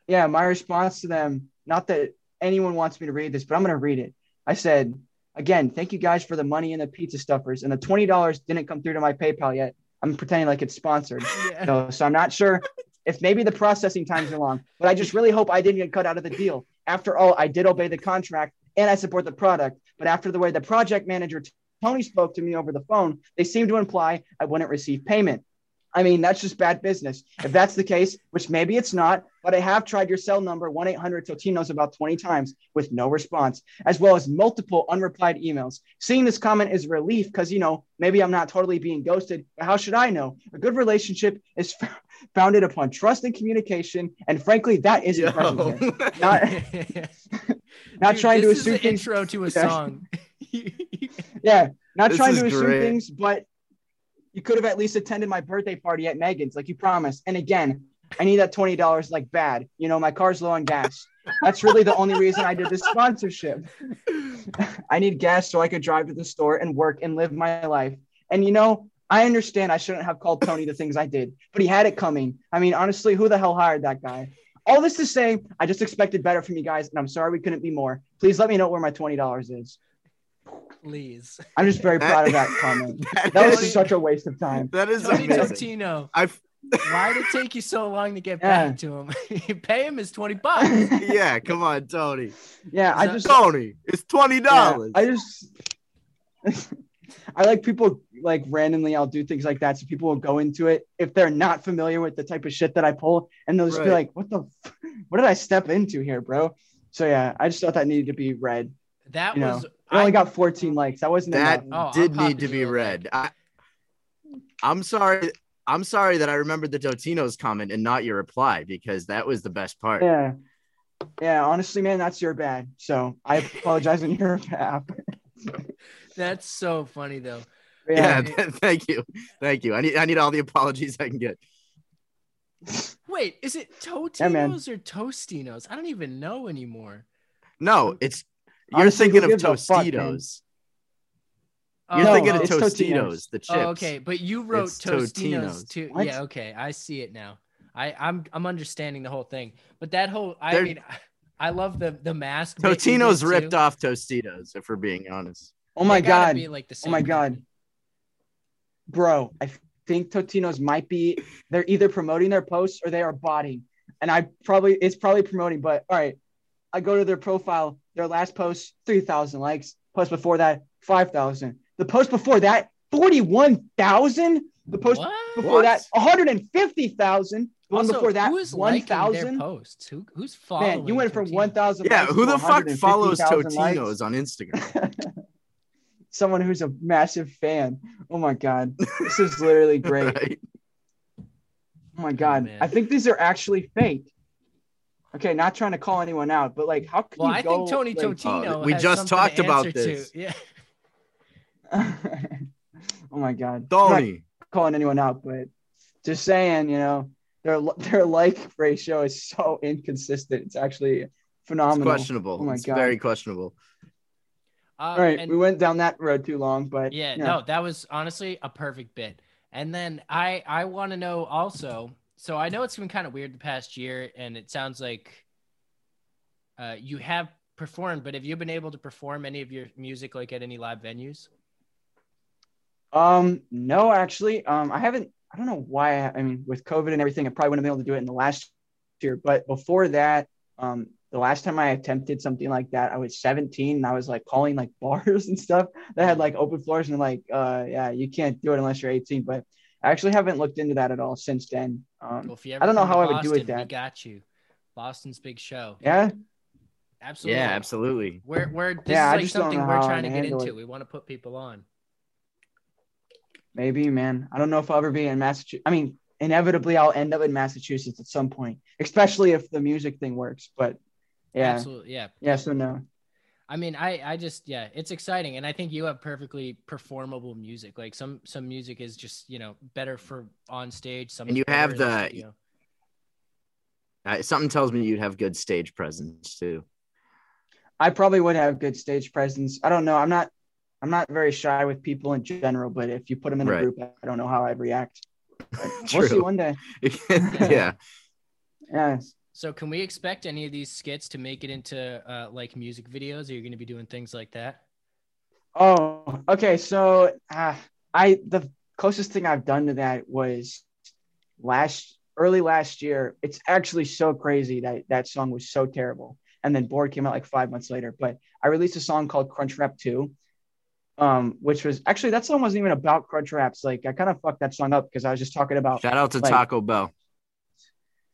Yeah, my response to them. Not that anyone wants me to read this, but I'm gonna read it. I said again, thank you guys for the money and the pizza stuffers, and the twenty dollars didn't come through to my PayPal yet. I'm pretending like it's sponsored. yeah. So, so I'm not sure if maybe the processing times are long, but I just really hope I didn't get cut out of the deal. After all, I did obey the contract and I support the product. But after the way the project manager Tony spoke to me over the phone, they seem to imply I wouldn't receive payment. I mean, that's just bad business. If that's the case, which maybe it's not, but I have tried your cell number 1 800 Totinos about 20 times with no response, as well as multiple unreplied emails. Seeing this comment is a relief because, you know, maybe I'm not totally being ghosted, but how should I know? A good relationship is f- founded upon trust and communication. And frankly, that isn't Yo. present here. Not, not Dude, trying to this is assume the things. intro to a song. Yeah, not This trying to assume great. things, but you could have at least attended my birthday party at Megan's, like you promised. And again, I need that twenty dollars like bad. You know, my car's low on gas. That's really the only reason I did this sponsorship. I need gas so I could drive to the store and work and live my life. And you know, I understand I shouldn't have called Tony the things I did, but he had it coming. I mean, honestly, who the hell hired that guy? All this to say, I just expected better from you guys, and I'm sorry we couldn't be more. Please let me know where my twenty dollars is. Please. I'm just very proud of that comment. That That was is- such a waste of time. that is Tony amazing. Totino. I Why did it take you so long to get Yeah. back to him? You Pay him his 20 bucks. yeah, come on, Tony. Yeah, I that- just Tony, it's twenty yeah, dollars. I just I like people like randomly I'll do things like that so people will go into it if they're not familiar with the type of shit that I pull and they'll just be like, "What the f- what did I step into here, bro?" So yeah, I just thought that needed to be read. That You was It only I- got 14 likes. That wasn't That enough. Oh, did pop need to be read. I, I'm sorry. I'm sorry that I remembered the Totino's comment and not your reply because that was the best part. Yeah. Yeah, honestly, man, that's your bad. So I apologize on your behalf. That's so funny though. Yeah, Yeah. thank you, thank you. I need I need all the apologies I can get. Wait, is it Yeah. Totinos or Tostinos? I don't even know anymore. No, it's you're Honestly, thinking of gives fuck. Tostitos. You're Oh, thinking of it's Tostitos, the chips. Oh, okay, but you wrote It's Tostinos Totino's. too. What? Yeah, okay, I see it now. I I'm I'm understanding the whole thing. But that whole I They're- mean I love the the mask. bit Totino's ripped too. off Tostitos, if we're being honest. Oh my god. be, like, the Oh same my god. Bro, I think Totino's might be they're either promoting their posts or they are botting. And I probably it's probably promoting, but all right. I go to their profile, their last post, 3,000 likes. Post before that, 5,000. The post before that, 41,000. The post What? before What? that, 150,000. The one before that, who is liking their 1,000. posts? Who who's following? Man, you went from 1,000 Yeah, likes who to the fuck follows 150,000 likes. Totinos on Instagram? Someone who's a massive fan. Oh my god, this is literally great. Right? Oh my god, oh, man. I think these are actually fake. Okay, not trying to call anyone out, but like, how can Well, you I go? think Tony like- Totino. Oh, we has just something to talked about answer to. this. Yeah. oh my god, I'm not Tony. calling anyone out, but just saying, you know, their their like ratio is so inconsistent. It's actually It's phenomenal. questionable. Oh my it's God. very questionable. Uh, All right, and- we went down that road too long, but yeah, yeah. no, that was honestly a perfect bit. And then I I want to know also. So I know it's been kind of weird the past year, and it sounds like uh, you have performed, but have you been able to perform any of your music like at any live venues? Um, no, actually, um, I haven't. I don't know why. I, I mean, with COVID and everything, I probably wouldn't be able to do it in the last year. But before that, um, the last time I attempted something like that, I was 17 and I was like calling like bars and stuff that had like open floors and like, uh, yeah, you can't do it unless you're 18. But I actually haven't looked into that at all since then. Um, Well, if you ever I don't know come to how I would do Boston, with that. We got you. Boston's big show. yeah, Absolutely. Yeah, absolutely. We're, we're this Yeah, is like something we're trying to get into. it. We want to put people on. maybe, man. I don't know if I'll ever be in Massachusetts. I mean, inevitably, I'll end up in Massachusetts at some point, especially if the music thing works. But yeah, Absolutely. Yeah. yeah, so no. I mean, I, I just, yeah, it's exciting, and I think you have perfectly performable music. Like some, some music is just, you know, better for on stage. Some And you have the- Uh, something tells me you'd have good stage presence too. I probably would have good stage presence. I don't know. I'm not. I'm not very shy with people in general, but if you put them in a Right. group, I don't know how I'd react. But we'll see one day. yeah. Yeah. So, can we expect any of these skits to make it into uh, like music videos? Are you going to be doing things like that? Oh, okay. So, uh, I the closest thing I've done to that was last early last year. It's actually so crazy that that song was so terrible, and then Bored came out like five months later. But I released a song called Crunchwrap Two, um, which was actually that song wasn't even about crunchwraps. Like I kind of fucked that song up because I was just talking about Shout out to Like- Taco Bell.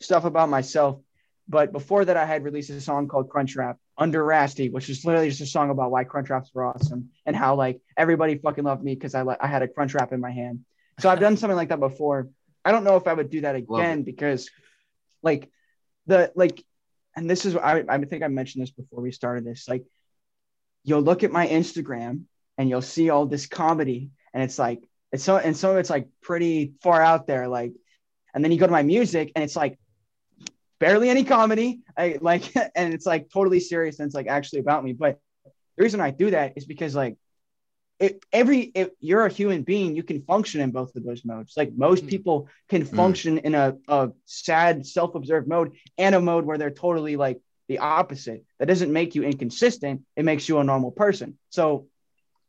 stuff about myself. But before that, I had released a song called Crunchwrap under Rasty, which is literally just a song about why crunchwraps were awesome and how like everybody fucking loved me because I I had a crunchwrap in my hand. So I've done something like that before. I don't know if I would do that again because like the like and this is I, I think I mentioned this before we started this. Like you'll look at my Instagram and you'll see all this comedy and it's like it's so and some of it's like pretty far out there. Like and then you go to my music and it's like barely any comedy. I like and it's like totally serious and it's like actually about me. But the reason I do that is because like it, every if you're a human being, you can function in both of those modes. Like most Mm. people can Mm. function in a, a sad, self-observed mode and a mode where they're totally like the opposite. That doesn't make you inconsistent. It makes you a normal person. So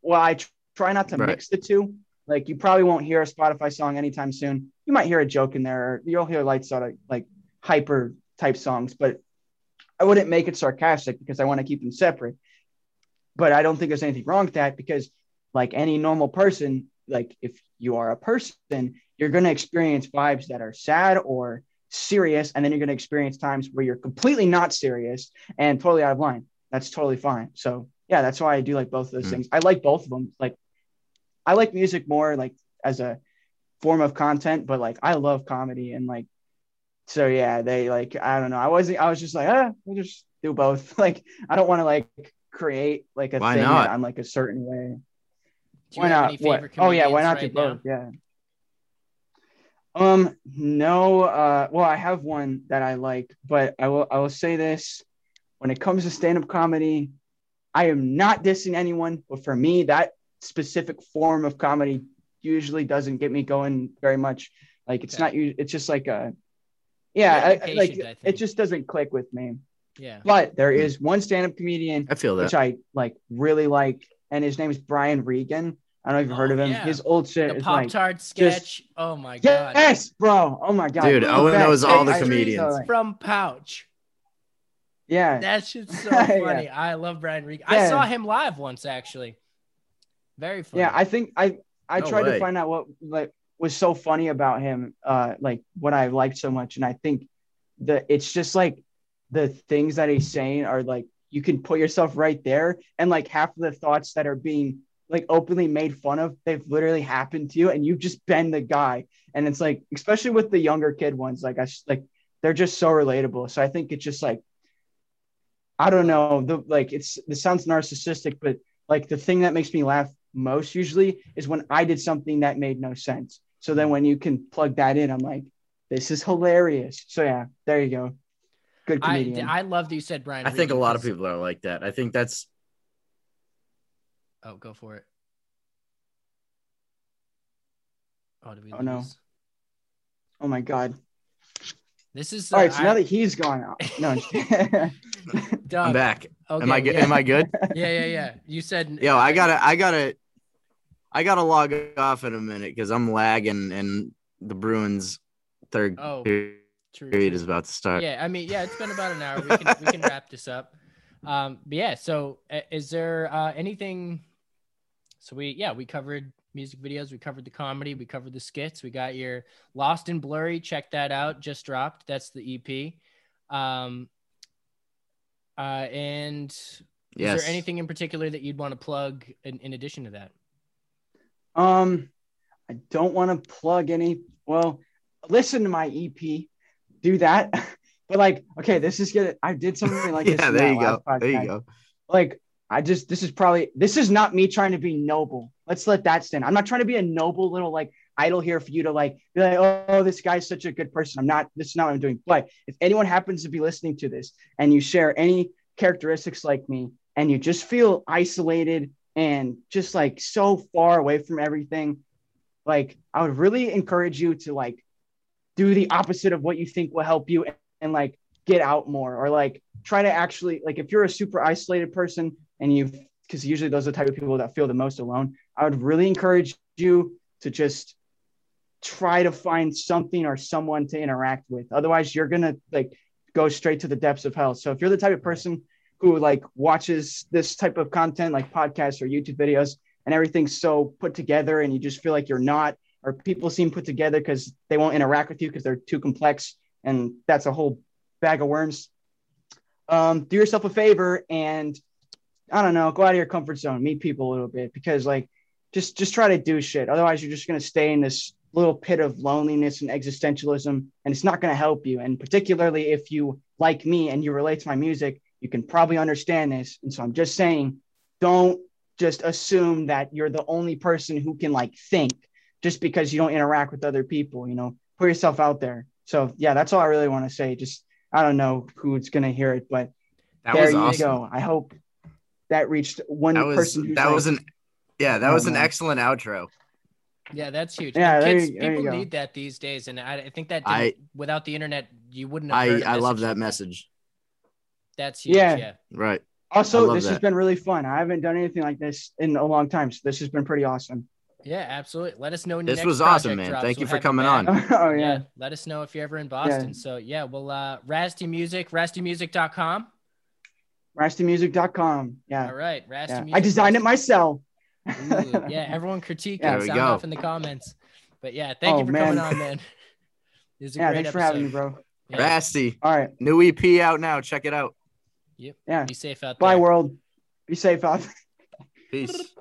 while I tr- try not to Right. mix the two, like you probably won't hear a Spotify song anytime soon. You might hear a joke in there, or you'll hear lights out of like hyper type songs, but I wouldn't make it sarcastic because I want to keep them separate. But I don't think there's anything wrong with that because, like any normal person, like if you are a person, you're going to experience vibes that are sad or serious, and then you're going to experience times where you're completely not serious and totally out of line. That's totally fine. So yeah, that's why I do like both of those Hmm. things. I like both of them. Like, I like music more like as a form of content, but like I love comedy and like, so yeah, they like I don't know. I wasn't. I was just like, ah, we'll just do both. Like, I don't want to like create like a Why thing not? that I'm like a certain way. Do why not? What? Oh yeah, why not right do now? both? Yeah. Um, no, uh, well, I have one that I like, but I will I will say this when it comes to stand-up comedy, I am not dissing anyone, but for me, that specific form of comedy usually doesn't get me going very much. Like it's Okay. not u- it's just like a You're yeah, I, like I it just doesn't click with me. Yeah. But there is one stand-up comedian I feel that. which I like really like, and his name is Brian Regan. I don't know if you've heard Oh, of him. yeah. His old shit The is Pop like Tart sketch. oh my god. yes, bro. Oh my god, Dude, The Owen best. knows all the I- I- comedians. From Pouch. Yeah, That shit's so Yeah. funny. I love Brian Regan. I saw him live once actually. Very funny. yeah. I think I I No tried way. to find out what like was so funny about him, uh, like what I liked so much, and I think the it's just like the things that he's saying are like you can put yourself right there, and like half of the thoughts that are being like openly made fun of, they've literally happened to you, and you've just been the guy, and it's like especially with the younger kid ones, like I like they're just so relatable. So I think it's just like I don't know, the like it's this sounds narcissistic, but like the thing that makes me laugh most usually is when I did something that made no sense. So then when you can plug that in, I'm like, this is hilarious. So yeah, there you go. Good I, comedian. I love that you said Brian. I think a Regan lot of people are like that. I think that's Oh, go for it. Oh, did we Oh, no. lose? oh my god. This is All uh, right, so I- now that he's gone out. No, I'm. Doug, I'm back. Okay, am I good? Yeah. Am I good? yeah, yeah, yeah. You said Yo, I gotta, I gotta, I gotta log off in a minute because I'm lagging and the Bruins third Oh, period True, is about to start. Yeah, I mean, yeah, it's been about an hour. We can we can wrap this up. Um, but yeah, so uh, is there uh, anything? So we yeah we covered music videos, we covered the comedy, we covered the skits. We got your Lost and Blurry. Check that out. Just dropped. That's the EP. Um, uh, and Yes. is there anything in particular that you'd want to plug in, in addition to that? Um, I don't want to plug any. Well, listen to my EP. Do that. But like, okay, this is good. I did something like this. yeah, there you go. last There you go. like I just this is probably this is not me trying to be noble. Let's let that stand. I'm not trying to be a noble little like idol here for you to like be like, oh, this guy's such a good person. I'm not. This is not what I'm doing. But if anyone happens to be listening to this and you share any characteristics like me, and you just feel isolated and just like so far away from everything, like I would really encourage you to like do the opposite of what you think will help you and, and like get out more or like try to actually like if you're a super isolated person and you because usually those are the type of people that feel the most alone i would really encourage you to just try to find something or someone to interact with. Otherwise you're gonna like go straight to the depths of hell. So if you're the type of person who like watches this type of content like podcasts or youtube videos and everything's so put together and you just feel like you're not or people seem put together because they won't interact with you because they're too complex and that's a whole bag of worms um, do yourself a favor and I don't know, go out of your comfort zone, meet people a little bit because like just just try to do shit. Otherwise, you're just gonna stay in this little pit of loneliness and existentialism, and it's not gonna help you. And particularly if you like me and you relate to my music, you can probably understand this. And so I'm just saying, don't just assume that you're the only person who can like think just because you don't interact with other people. You know, put yourself out there. So yeah, that's all I really want to say. Just I don't know who's gonna hear it, but That there was you awesome. go. I hope that reached one That was person. Who's that like, was an yeah, that Oh, was an man. excellent outro. Yeah, that's huge. Yeah, there kids, you- there you people go. need that these days, and I, I think that I- without the internet, you wouldn't. Have I heard a I love that like message. That's huge. Yeah. Yeah. Right. Also, love this has been really fun. I haven't done anything like this in a long time, so this has been pretty awesome. Yeah, absolutely. Let us know when your This next was awesome, man. drops. Thank you We'll for coming back. on. oh Yeah. yeah. Let us know if you're ever in Boston. So yeah, well, uh, Rasty Music, rastymusic.com. rastymusic.com. Yeah. All right, Rasty yeah. Music. I designed it myself. Ooh, yeah, everyone critique There it. Sound go. off in the comments. But yeah, thank Oh, you for coming on, man. This is a yeah, great thanks for having me, bro. Yeah. Rasty, All right. new EP out now. Check it out. Yeah. Be safe out there. Bye, world. Be safe out. Peace.